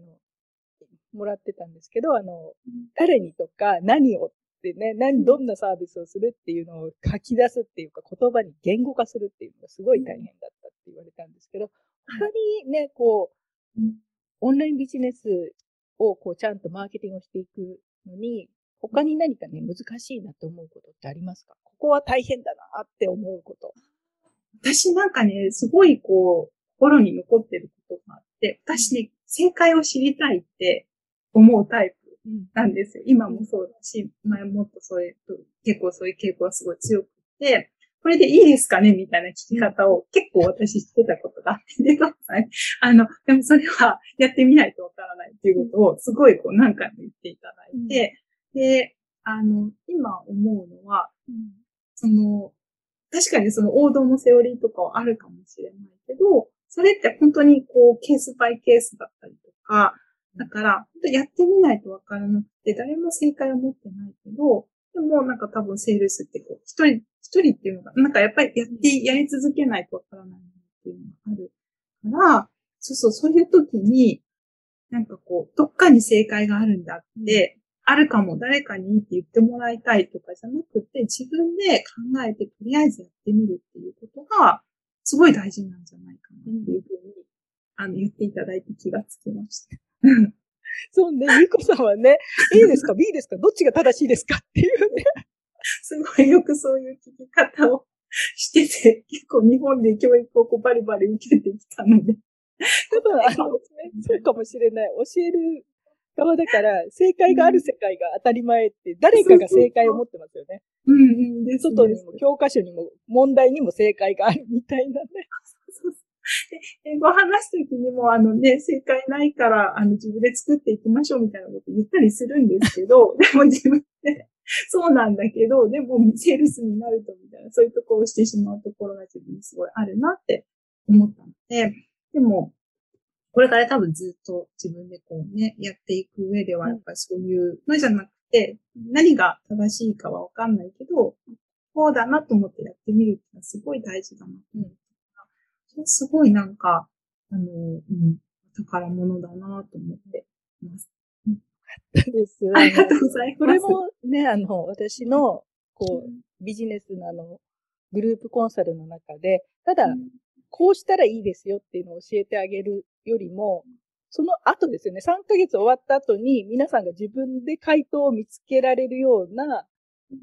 もらってたんですけど、あの、誰にとか何をってね、何、どんなサービスをするっていうのを書き出すっていうか、言葉に言語化するっていうのがすごい大変だったって言われたんですけど、他にね、こう、オンラインビジネスをこうちゃんとマーケティングをしていくのに、他に何かね、難しいなと思うことってありますか？ここは大変だなって思うこと。私なんかね、すごいこう、心に残ってることがあって、私ね、正解を知りたいって思うタイプなんですよ。今もそうだし、前もっとそういう、結構そういう傾向がすごい強くて、これでいいですかねみたいな聞き方を結構私してたことがあって、で、あの、でもそれはやってみないとわからないっていうことをすごいこう何回も言っていただいて、うん、で、あの、今思うのは、うん、その、確かにその王道のセオリーとかはあるかもしれないけど、それって本当にこう、ケースバイケースだったりとか、だから、やってみないとわからなくて、誰も正解を持ってないけど、でもなんか多分セールスってこう、一人、一人っていうのが、なんかやっぱりやって、やり続けないとわからないっていうのがあるから、そうそう、そういう時に、なんかこう、どっかに正解があるんだって、あるかも誰かにって言ってもらいたいとかじゃなくて、自分で考えてとりあえずやってみるっていうことが、すごい大事なんじゃないかなっていうふうに、あの、言っていただいて気がつきました。そうね、ゆこさんはね、(laughs) A ですか ?B ですか？どっちが正しいですか？っていうね。すごいよくそういう聞き方をしてて、結構日本で教育をこうバリバリ受けてきたので。多分、あの、(laughs) ね、そうかもしれない。教える側だから、正解がある世界が当たり前って、誰かが正解を持ってますよね。うんうん。で、外にも教科書にも問題にも正解があるみたいなね。そうそう英語を話すときにも、あのね、正解ないから、あの、自分で作っていきましょうみたいなこと言ったりするんですけど、(laughs) でも自分で、そうなんだけど、でも、セールスになると、みたいな、そういうところをしてしまうところが自分にすごいあるなって思ったので、でも、これから多分ずっと自分でこうね、やっていく上では、やっぱりそういうのじゃなくて、何が正しいかはわかんないけど、こうだなと思ってやってみるってのはすごい大事だなと思っすごいなんか、あの、うん、宝物だなと思ってます。です。ありがとうございます。これもね、あの、私の、こう、ビジネスのあの、グループコンサルの中で、ただ、こうしたらいいですよっていうのを教えてあげるよりも、その後ですよね、3ヶ月終わった後に皆さんが自分で回答を見つけられるような思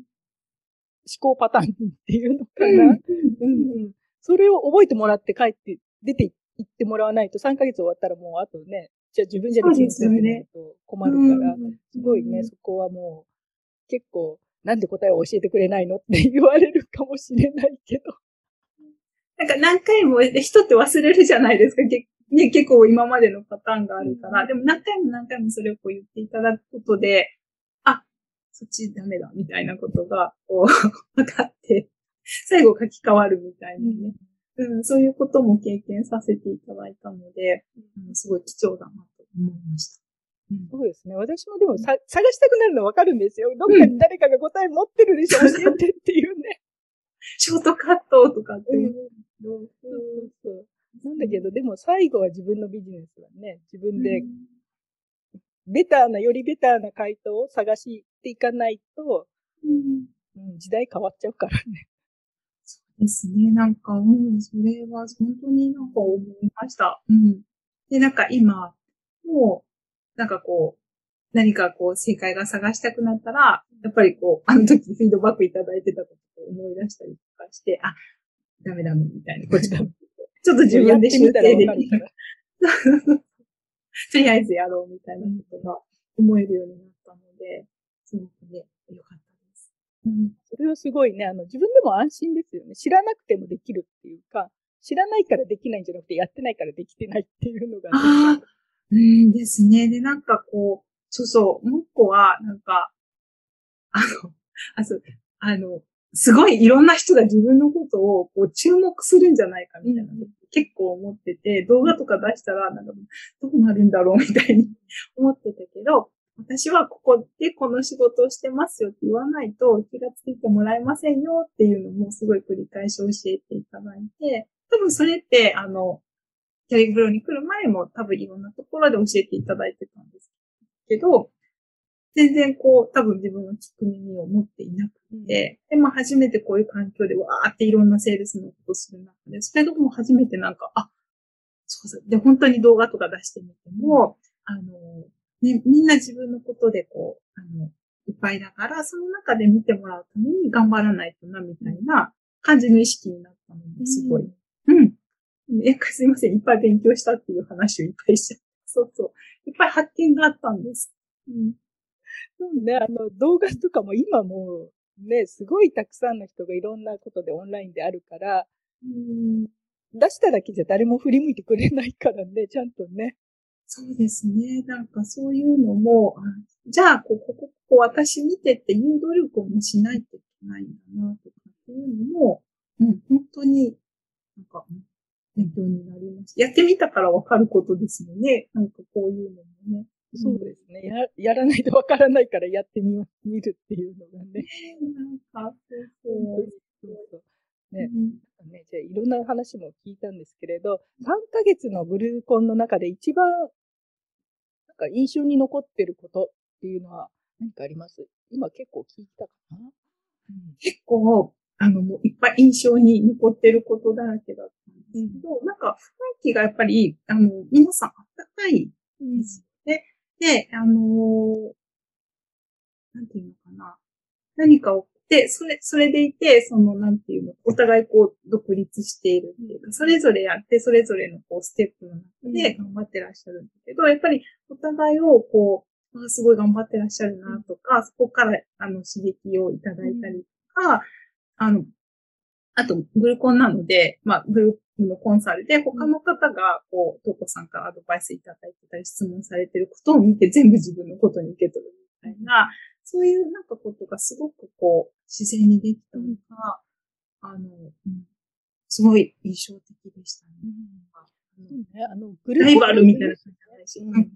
考パターンっていうのかな。うん、うん、それを覚えてもらって帰って、出て行ってもらわないと3ヶ月終わったらもうあとね、じゃあ自分じゃできないと困るから、すごいね、そこはもう結構なんで答えを教えてくれないのって言われるかもしれないけど。なんか何回も、人って忘れるじゃないですか。ね、結構今までのパターンがあるから、でも何回も何回もそれをこう言っていただくことで、あ、そっちダメだ、みたいなことが、こう、(laughs) 分かって、最後書き換わるみたいなね。うん、そういうことも経験させていただいたので、うん、すごい貴重だなと思いました。うん、そうですね。私もでもさ、探したくなるのわかるんですよ。どっかに誰かが答え持ってるでしょ、う教えてっていうね。(laughs) ショートカットとかっていう。そう？そう？そう？なんだけど、でも最後は自分のビジネスはね、自分で、ベターな、よりベターな回答を探していかないと、うん、うん、時代変わっちゃうからね。そうですね。なんか、うん、それは本当になんか思いました。うん。で、なんか今、もう、なんかこう、何かこう正解が探したくなったら、やっぱりこう、あの時フィードバックいただいてたことを思い出したりとかして、あ、ダメダメみたいな。こっちちょっと自分で修正できる。とりあえずやろうみたいなことが思えるようになったので、すごくね、よかったです。うん、それはすごいね、あの、自分でも安心ですよね。知らなくてもできるっていうか、知らないからできないんじゃなくて、やってないからできてないっていうのが、ね。ああ、うんですね。で、なんかこう、そうそう、もう一個は、なんか、あの、あ、そう、あの、すごいいろんな人が自分のことをこう注目するんじゃないかみたいな、うん、結構思ってて、動画とか出したら、なんか、どうなるんだろうみたいに思ってたけど、私はここでこの仕事をしてますよって言わないと気がついてもらえませんよっていうのもすごい繰り返し教えていただいて、多分それって、あの、キャリブロに来る前も多分いろんなところで教えていただいてたんですけど、全然こう、多分自分の聞く耳を持っていなくて、で、まあ初めてこういう環境でわーっていろんなセールスのことをする中で、それがもう初めてなんか、あ、そうそう。で、本当に動画とか出してみても、あの、ね、みんな自分のことでこう、あの、いっぱいだから、その中で見てもらうために頑張らないとな、みたいな感じの意識になったのですごい。うん。うん。え、すいません。いっぱい勉強したっていう話をいっぱいしちゃった。そうそう。いっぱい発見があったんです。うん。そうね、あの、動画とかも今もう、ね、すごいたくさんの人がいろんなことでオンラインであるから、うん、出しただけじゃ誰も振り向いてくれないからね、ちゃんとね。そうですね。なんかそういうのも、じゃあ、ここ、ここ私見てっていう努力もしないといけないんだな、とかっていうのも、うん、本当に、なんか、勉強になります。やってみたからわかることですよね。なんかこういうのもね。そうですね。ややらないとわからないからやってみ見るっていうのがね。なんか、そうそう。ね、うん、ね、じゃあいろんな話も聞いたんですけれど、3ヶ月のブルーコンの中で一番、なんか印象に残ってることっていうのは何かあります？今結構聞いたかな、うん、結構、あの、もういっぱい印象に残ってることだらけだったんですけど、うん、なんか雰囲気がやっぱり、あの、皆さんあったかいですね。で、あのー、なんていうのかな。何かを、で、それ、それでいて、その、なんていうの、お互いこう、独立しているっていうか、それぞれやって、それぞれのこう、ステップの中で頑張ってらっしゃるんだけど、やっぱり、お互いをこう、あすごい頑張ってらっしゃるなとか、そこから、あの、刺激をいただいたりとか、あの、あと、グルコンなので、まあ、グルのコンサルで、他の方が、こう、トコさんからアドバイスいただいてたり、質問されてることを見て、全部自分のことに受け取るみたいな、そういうなんかことがすごくこう、自然にできたのが、あの、うん、すごい印象的でしたね。うん、ね、あの、グルコン。ライバルみたいな感じじゃないし。うん。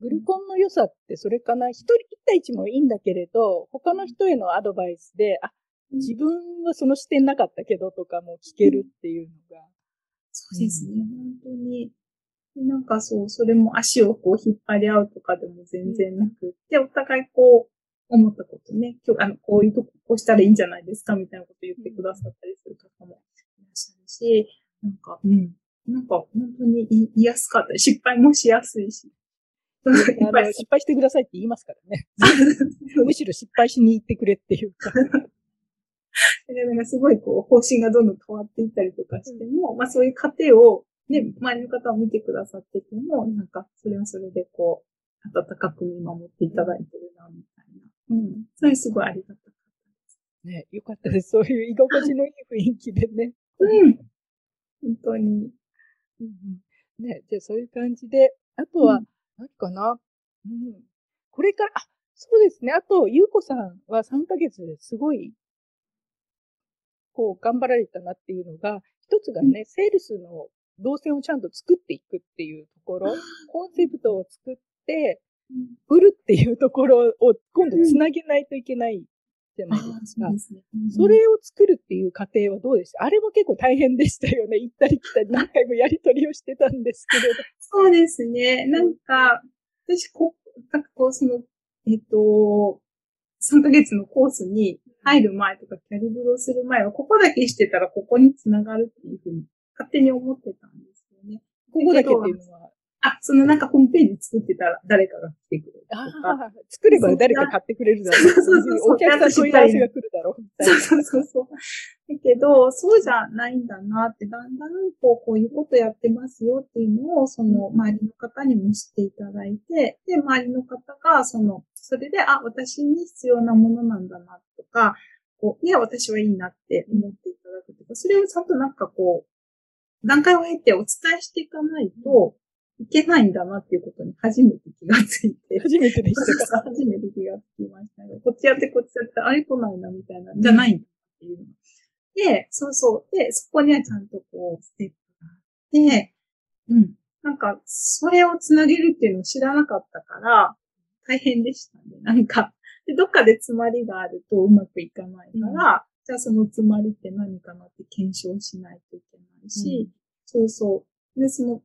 グルコンの良さってそれかな。一人一対一もいいんだけれど、他の人へのアドバイスで、あ、自分はその視点なかったけどとかも聞けるっていうのが、そうですね、うん、本当に。なんかそう、それも足をこう引っ張り合うとかでも全然なくて、お互いこう、思ったことね、今日、あの、こういうとこ、こうしたらいいんじゃないですかみたいなこと言ってくださったりする方もいらっしゃるし、なんか、うん。なんか、本当に言いやすかった。失敗もしやすいし。失敗してくださいって言いますからね。(laughs) むしろ失敗しに行ってくれっていうか。(laughs) なんかすごいこう、方針がどんどん変わっていったりとかしても、うん、まあそういう過程を、ね、周りの方を見てくださってても、なんか、それはそれでこう、温かく見守っていただいてるな、みたいな。うん。それすごいありがたかったです。ね、よかったです。そういう居心地のいい雰囲気でね。(laughs) うん。本当に。うんうん、ね、じゃあそういう感じで、あとは、何かな、うん、これから、あ、そうですね。あと、ゆうこさんは3ヶ月ですごい、こう、頑張られたなっていうのが、一つがね、うん、セールスの動線をちゃんと作っていくっていうところ、(laughs) コンセプトを作って、売るっていうところを今度つなげないといけないじゃないですか。それを作るっていう過程はどうでしたあれも結構大変でしたよね。行ったり来たり何回もやりとりをしてたんですけれど。そうですね。なんか、私、こなんかこう、その、えっと、3ヶ月のコースに入る前とか、キャリブロする前は、ここだけしてたらここにつながるっていうふうに勝手に思ってたんですよね。ここだけっていうのはあ、そのなんかホームページ作ってたら誰かが来てくれるとか。作れば誰か買ってくれるだろう。そうそうそう。お客さん問い合わせが来るだろう。そうそうそうそう。だけど、そうじゃないんだなって、だんだんこう、こういうことやってますよっていうのを、その周りの方にも知っていただいて、で、周りの方が、その、それで、あ、私に必要なものなんだなとか、こう、いや、私はいいなって思っていただくとか、それをちゃんとなんかこう、段階を経てお伝えしていかないと、いけないんだなっていうことに初めて気がついて。初めてでしたか？初めて気がつきましたよ。こっちやってこっちやって、あれ来ないなみたいな、じゃないんだっていうの。で、そうそう。で、そこにはちゃんとこう、ステップがあって、うん。なんか、それをつなげるっていうのを知らなかったから、大変でしたね。なんか、で、どっかで詰まりがあるとうまくいかないから、うん、じゃあその詰まりって何かなって検証しないといけないし、うん、そうそう。で、その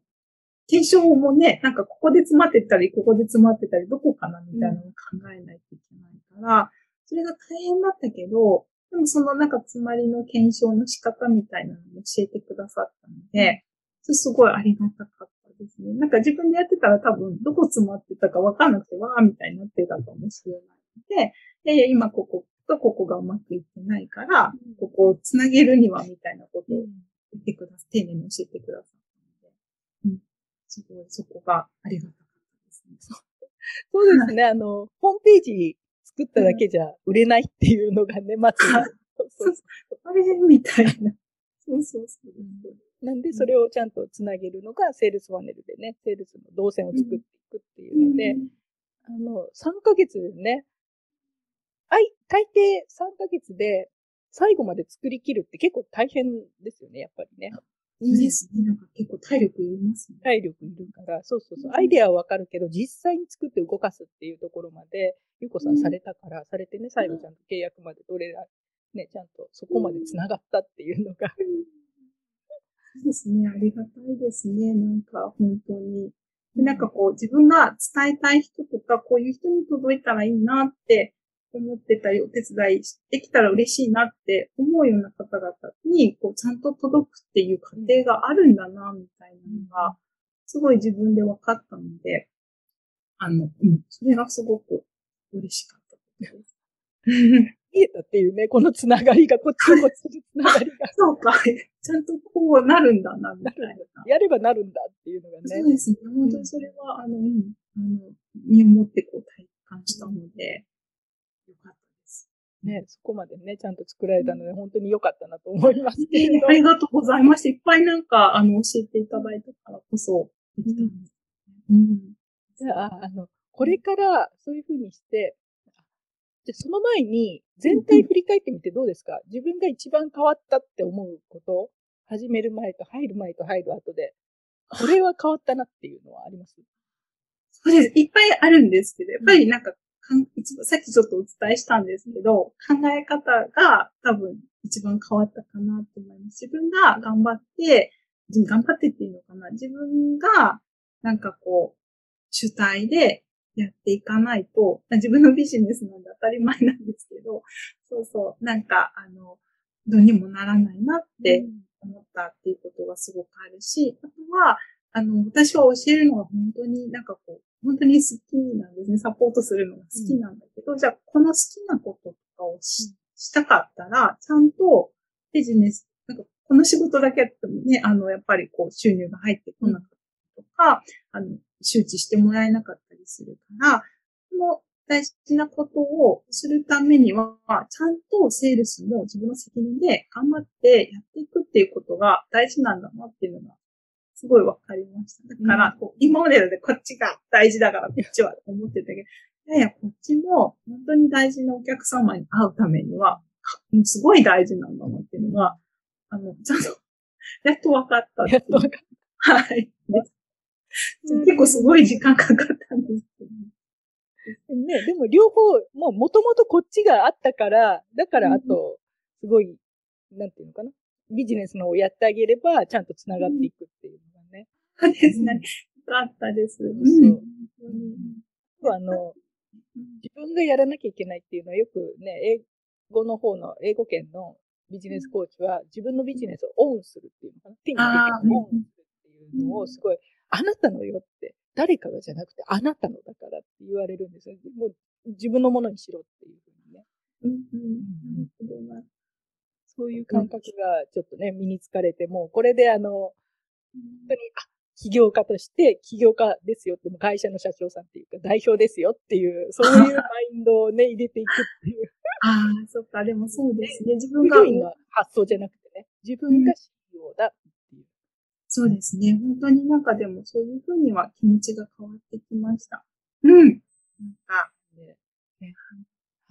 検証もね、なんかここで詰まってたり、ここで詰まってたり、どこかなみたいなのを考えないといけないから、それが大変だったけど、でもそのなんか詰まりの検証の仕方みたいなのも教えてくださったので、それすごいありがたかったですね。なんか自分でやってたら多分どこ詰まってたかわかんなくて、わーみたいになってたかもしれないので、いやいや、今こことここがうまくいってないから、ここをつなげるにはみたいなことを言ってくださ丁寧に教えてください。すごい、そこがありがたかったですね。そうですね。(laughs) あの、ホームページ作っただけじゃ売れないっていうのがね、まず。そうそう。あれみたいな。そうそうそう。なんで、それをちゃんとつなげるのが、セールスパネルでね、セールスの動線を作っていくっていうので、うん、あの、3ヶ月でね、あい、大抵3ヶ月で最後まで作り切るって結構大変ですよね、やっぱりね。そうですね。なんか結構体力いりますね。体力いるから、そうそうそう。アイデアはわかるけど、実際に作って動かすっていうところまで、ゆうこさんされたから、されてね、最後ちゃんと契約まで取れら、ね、ちゃんとそこまで繋がったっていうのが。そうですね。ありがたいですね。なんか、本当に。なんかこう、自分が伝えたい人とか、こういう人に届いたらいいなって思ってたり、お手伝いできたら嬉しいなって思うような方々に、こう、ちゃんと届くっていう過程があるんだな、みたいなのが、すごい自分で分かったので、あの、うん、それがすごく嬉しかったです。見えたっていうね、このつながりが、こっちとこっちのつながりが。(laughs) そうか。ちゃんとこうなるんだな、みたいな。(laughs) やればなるんだっていうのがね。そうですね。本当にそれは、あの、うん、あの、身をもってこう体感したので、よかったです。ね、そこまでね、ちゃんと作られたので、本当に良かったなと思いますけど、ありがとうございました。いっぱいなんか、あの、教えていただいたからこそ、できたんです。うん。じゃあ、あの、これからそういうふうにして、じゃその前に、全体振り返ってみてどうですか、自分が一番変わったって思うこと？始める前と入る前と入る後で、これは変わったなっていうのはあります？そうです。いっぱいあるんですけど、やっぱりなんか一番、さっきちょっとお伝えしたんですけど、考え方が多分一番変わったかなと思います。自分が頑張って、頑張ってっていうのかな。自分が、なんかこう、主体でやっていかないと、自分のビジネスなんで当たり前なんですけど、そうそう、なんか、あの、どうにもならないなって思ったっていうことがすごくあるし、あとは、あの、私は教えるのが本当になんかこう、本当に好きなんですね。サポートするのが好きなんだけど、うん、じゃあこの好きなこととかをししたかったら、ちゃんとビジネス、なんかこの仕事だけやってもね、あの、やっぱりこう収入が入ってこなかったとか、あの、周知してもらえなかったりするから、この大事なことをするためには、ちゃんとセールスも自分の責任で頑張ってやっていくっていうことが大事なんだなっていうのが、すごいわかりました。だから、こう今まででこっちが大事だからこっちは思ってたけど、いやいや、こっちも本当に大事なお客様に会うためには、すごい大事なんだなっていうのが、あの、ちゃんと、やっと分かったやっと分かった。はい。結構すごい時間かかったんですけど、ね。でも両方、もうもともとこっちがあったから、だからあと、すごい、なんていうのかな。ビジネスのをやってあげれば、ちゃんと繋がっていくっていう。そうですね。よかったです。そう。うあの、自分がやらなきゃいけないっていうのはよくね、英語の方の、英語圏のビジネスコーチは自分のビジネスをオンするっていうのかな。手に入れてオンするっていうのをすごい、あなたのよって、誰かがじゃなくてあなたのだからって言われるんですよ。もう自分のものにしろっていうふうにね。うんうんうん、そういう感覚がちょっとね、身につかれて、もうこれであの、本当に、あ、起業家として起業家ですよって、も会社の社長さんっていうか代表ですよっていう、そういう (laughs) マインドをね、入れていくっていう。ああ、そっか、でもそうですね。自分が。の発想じゃなくてね、自分が CEO だっていう。そうですね。本当になんかでもそういうふうには気持ちが変わってきました。うん。なんか、ね、ね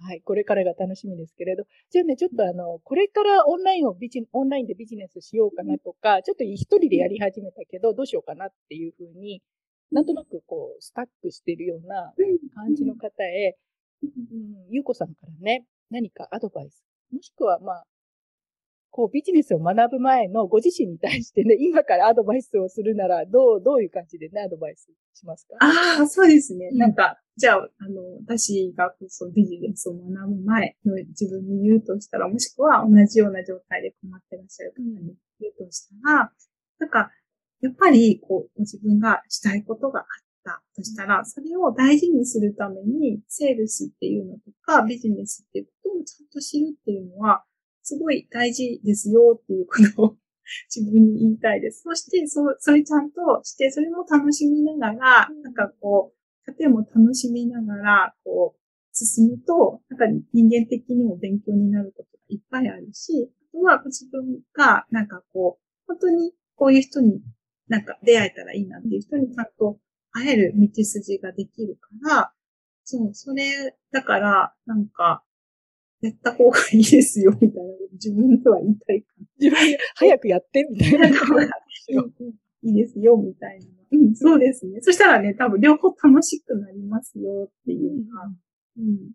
はい、これからが楽しみですけれど。じゃあね、ちょっとあの、これからオンラインをビジ、オンラインでビジネスしようかなとか、ちょっと一人でやり始めたけど、どうしようかなっていうふうに、なんとなくこう、スタックしてるような感じの方へ、うん、ゆうこさんからね、何かアドバイス、もしくはまあ、こうビジネスを学ぶ前のご自身に対してね、(laughs) 今からアドバイスをするなら、どう、どういう感じでね、アドバイスしますか？ああ、そうですね。うん、なんか、じゃあ、あの、私がそのビジネスを学ぶ前の自分に言うとしたら、もしくは同じような状態で困ってらっしゃる方に言うとしたら、なんか、やっぱり、こう、ご自分がしたいことがあったとしたら、それを大事にするために、セールスっていうのとか、ビジネスっていうこともちゃんと知るっていうのは、すごい大事ですよっていうことを (laughs) 自分に言いたいです。そして、そ、それちゃんとして、それも楽しみながら、なんかこう、家庭も楽しみながら、こう、進むと、なんか人間的にも勉強になることがいっぱいあるし、あとは自分が、なんかこう、本当にこういう人になんか出会えたらいいなっていう人にちゃんと会える道筋ができるから、そう、それ、だから、なんか、やった方がいいですよ、みたいな自分では言いたいか自分で早くやって、みたいな。(laughs) いいですよ、みたいな。うん、そうですね。そしたらね、多分両方楽しくなりますよっていうか。うん。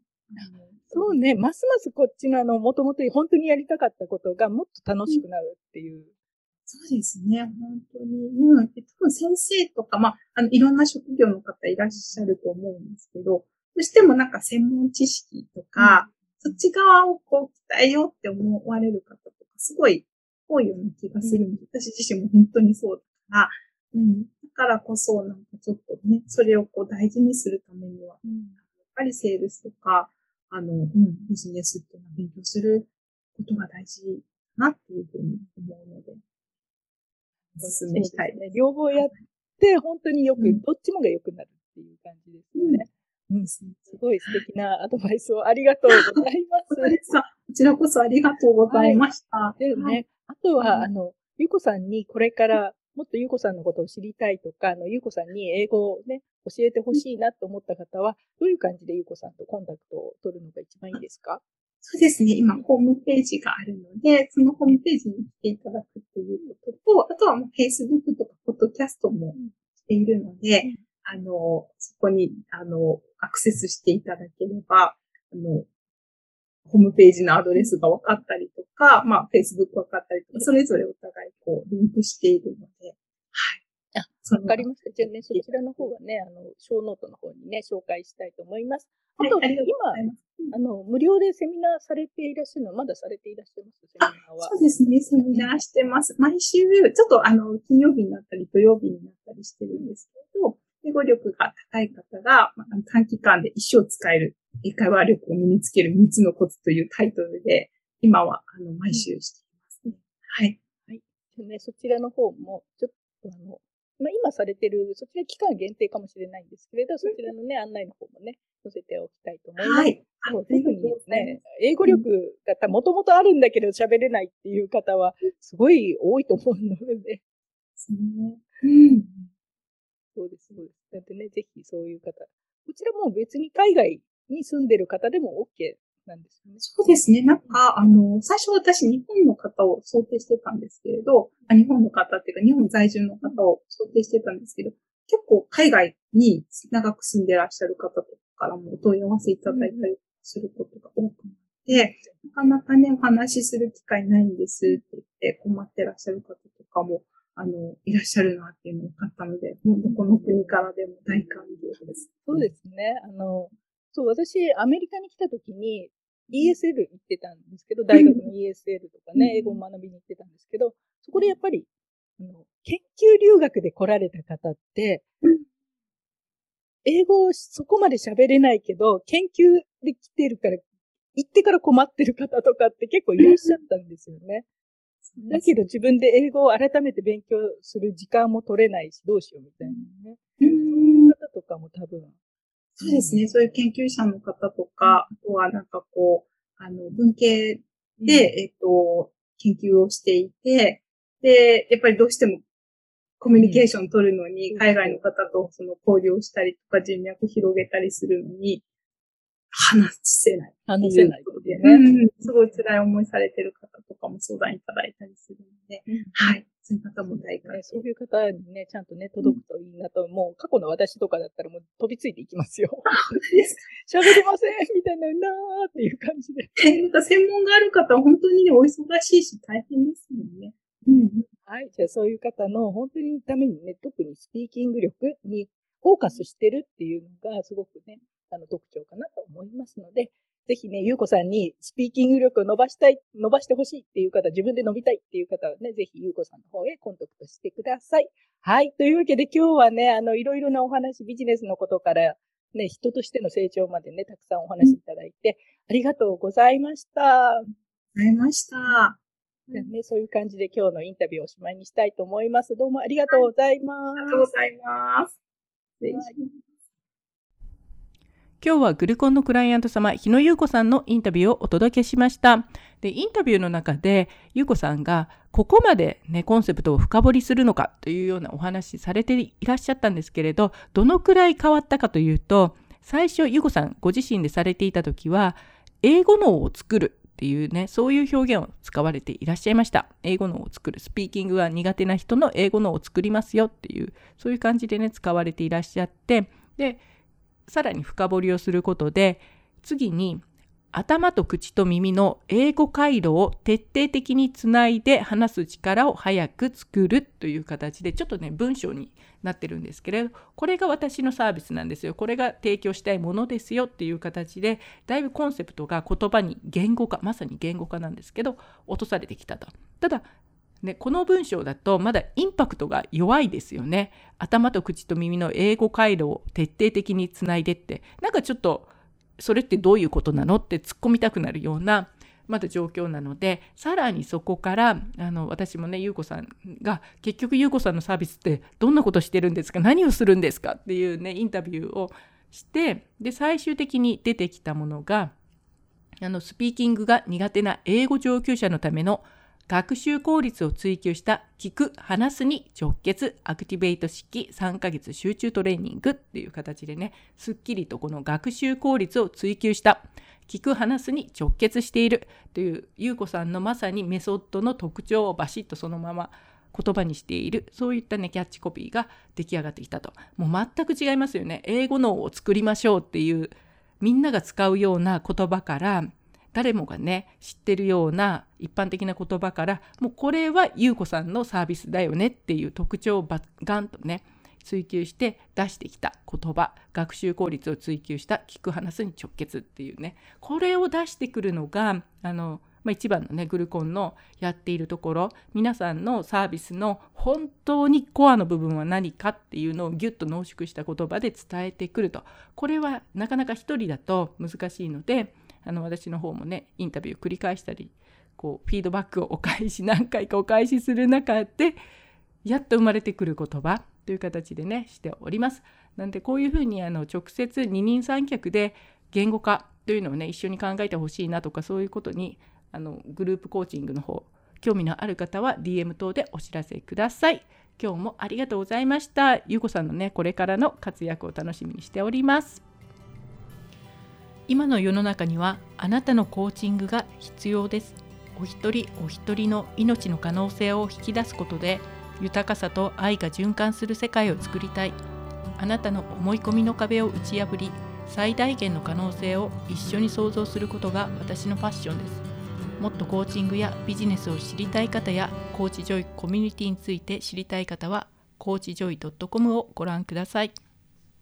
そうね、ますますこっちのあの、もともと本当にやりたかったことがもっと楽しくなるっていう。うん、そうですね、本当に。うん。多分先生とか、まあ、あの、いろんな職業の方いらっしゃると思うんですけど、どうしてもなんか専門知識とか、そっち側をこう鍛えようって思われる方とか、すごい多いような気がするんで、うん、私自身も本当にそうだから、うん。だからこそ、なんかちょっとね、それをこう大事にするためには、うん、やっぱりセールスとか、あの、うん、ビジネスっていうのを勉強することが大事だなっていうふうに思うので、お勧めしたいね。両方やって、本当によく、うん、どっちもが良くなるっていう感じですよね。うん、すごい素敵なアドバイスをありがとうございます。こちらこそありがとうございました。はい、でね、はい、あとは、あの、ゆうこさんにこれからもっとゆうこさんのことを知りたいとか、あの、ゆうこさんに英語をね、教えてほしいなと思った方は、どういう感じでゆうこさんとコンタクトを取るのが一番いいですか？そうですね。今、ホームページがあるので、そのホームページに来ていただくっていうことと、あとはもう Facebook とか、ポッドキャストもしているので、うん、あの、そこに、あの、アクセスしていただければ、あの、ホームページのアドレスが分かったりとか、まあ、Facebook 分かったりとか、それぞれお互いこう、リンクしているので、はい。あ、わかりました。じゃあね、そちらの方はね、あの、ショーノートの方にね、紹介したいと思います。あと、はい、今、あの、無料でセミナーされていらっしゃるのは、まだされていらっしゃいます？セミナーは。そうですね、セミナーしてます。毎週、ちょっとあの、金曜日になったり、土曜日になったりしてるんですけど、英語力が高い方が、まあ、短期間で一生使える英会話力を身につける3つのコツというタイトルで、今は、あの、毎週しています、ね、はい。はい。ね、そちらの方も、ちょっとあの、まあ、今されてる、そちら期間限定かもしれないんですけれど、そちらのね、案内の方もね、載せておきたいと思います。はい。そうぜひね、英語力がもともとあるんだけど喋れないっていう方は、すごい多いと思うので。そうね。うん。そうです、そうです。だってね、ぜひそういう方。こちらも別に海外に住んでる方でも OK なんですよね。そうですね。なんか、あの、最初私日本の方を想定してたんですけれど、あ日本の方っていうか日本在住の方を想定してたんですけど、結構海外に長く住んでらっしゃる方とかからもお問い合わせいただいたりすることが多くなって、なかなかね、お話しする機会ないんですって言って困ってらっしゃる方とかも、あの、いらっしゃるなっていうのが分かったので、もうどこの国からでも大歓迎です。そうですね。あの、そう、私、アメリカに来た時に ESL 行ってたんですけど、大学の ESL とかね、英語を学びに行ってたんですけど、そこでやっぱり、あの研究留学で来られた方って、英語をそこまで喋れないけど、研究で来てるから、行ってから困ってる方とかって結構いらっしゃったんですよね。だけど自分で英語を改めて勉強する時間も取れないし、どうしようみたいなね。そういう方とかも多分。そうですね。そういう研究者の方とか、あとはなんかこう、あの、文系で、えっと、研究をしていて、で、やっぱりどうしてもコミュニケーション取るのに、海外の方とその交流をしたりとか人脈広げたりするのに、話せない。話せない、ね。うん。すごい辛い思いされてる方とかも相談いただいたりするので、うん、はい。そういう方も大事、そういう方にね、ちゃんとね、届くといいなと、もう過去の私とかだったらもう飛びついていきますよ。喋れませんみたいな、なーっていう感じで。なんか専門がある方は本当にね、お忙しいし大変ですもんね。うん。はい。じゃあそういう方の本当にためにね、特にスピーキング力にフォーカスしてるっていうのがすごくね、あの特徴かなと思いますので、ぜひね、ゆうこさんにスピーキング力を伸ばしたい、伸ばしてほしいっていう方、自分で伸びたいっていう方はね、ぜひゆうこさんの方へコンタクトしてください。はい。というわけで今日はね、あの、いろいろなお話、ビジネスのことから、ね、人としての成長までね、たくさんお話いただいて、ありがとうございました。ありがとうございました。じゃね、そういう感じで今日のインタビューをおしまいにしたいと思います。どうもありがとうございます。ありがとうございます。失礼します。今日はグルコンのクライアント様、日野優子さんのインタビューをお届けしました。で、インタビューの中で、優子さんがここまでね、コンセプトを深掘りするのかというようなお話されていらっしゃったんですけれど、どのくらい変わったかというと、最初、優子さんご自身でされていた時は、英語脳を作るっていうね、そういう表現を使われていらっしゃいました。英語脳を作る。スピーキングが苦手な人の英語脳を作りますよっていう、そういう感じでね、使われていらっしゃって、で、さらに深掘りをすることで次に頭と口と耳の英語回路を徹底的につないで話す力を早く作るという形でちょっとね文章になってるんですけれどこれが私のサービスなんですよこれが提供したいものですよっていう形でだいぶコンセプトが言葉に言語化まさに言語化なんですけど落とされてきたと。ただね、この文章だとまだインパクトが弱いですよね。頭と口と耳の英語回路を徹底的につないでって、なんかちょっとそれってどういうことなのって突っ込みたくなるようなまだ状況なので、さらにそこから、あの、私もね、ゆうこさんが、結局ゆうこさんのサービスってどんなことしてるんですか？何をするんですか？っていうね、インタビューをして、で、最終的に出てきたものが、あの、スピーキングが苦手な英語上級者のための学習効率を追求した聞く、話すに直結アクティベート式3ヶ月集中トレーニングっていう形でね、すっきりとこの学習効率を追求した聞く、話すに直結しているという優子さんのまさにメソッドの特徴をバシッとそのまま言葉にしているそういったねキャッチコピーが出来上がってきたと。もう全く違いますよね。英語脳を作りましょうっていうみんなが使うような言葉から誰もがね知ってるような一般的な言葉からもうこれは優子さんのサービスだよねっていう特徴をガンとね追求して出してきた言葉学習効率を追求した聞く話に直結っていうねこれを出してくるのがあの、まあ、一番のねグルコンのやっているところ皆さんのサービスの本当にコアの部分は何かっていうのをギュッと濃縮した言葉で伝えてくると。これはなかなか一人だと難しいのであの私の方もねインタビューを繰り返したりこうフィードバックをお返し何回かお返しする中でやっと生まれてくる言葉という形でねしております。なんでこういうふうにあの直接二人三脚で言語化というのをね一緒に考えてほしいなとかそういうことにあのグループコーチングの方興味のある方は DM 等でお知らせください。今日もありがとうございました。ゆうこさんのねこれからの活躍を楽しみにしております。今の世の中にはあなたのコーチングが必要です。お一人お一人の命の可能性を引き出すことで豊かさと愛が循環する世界を作りたい。あなたの思い込みの壁を打ち破り最大限の可能性を一緒に創造することが私のファッションです。もっとコーチングやビジネスを知りたい方やコーチジョイコミュニティについて知りたい方はコーチジョイ .com をご覧ください。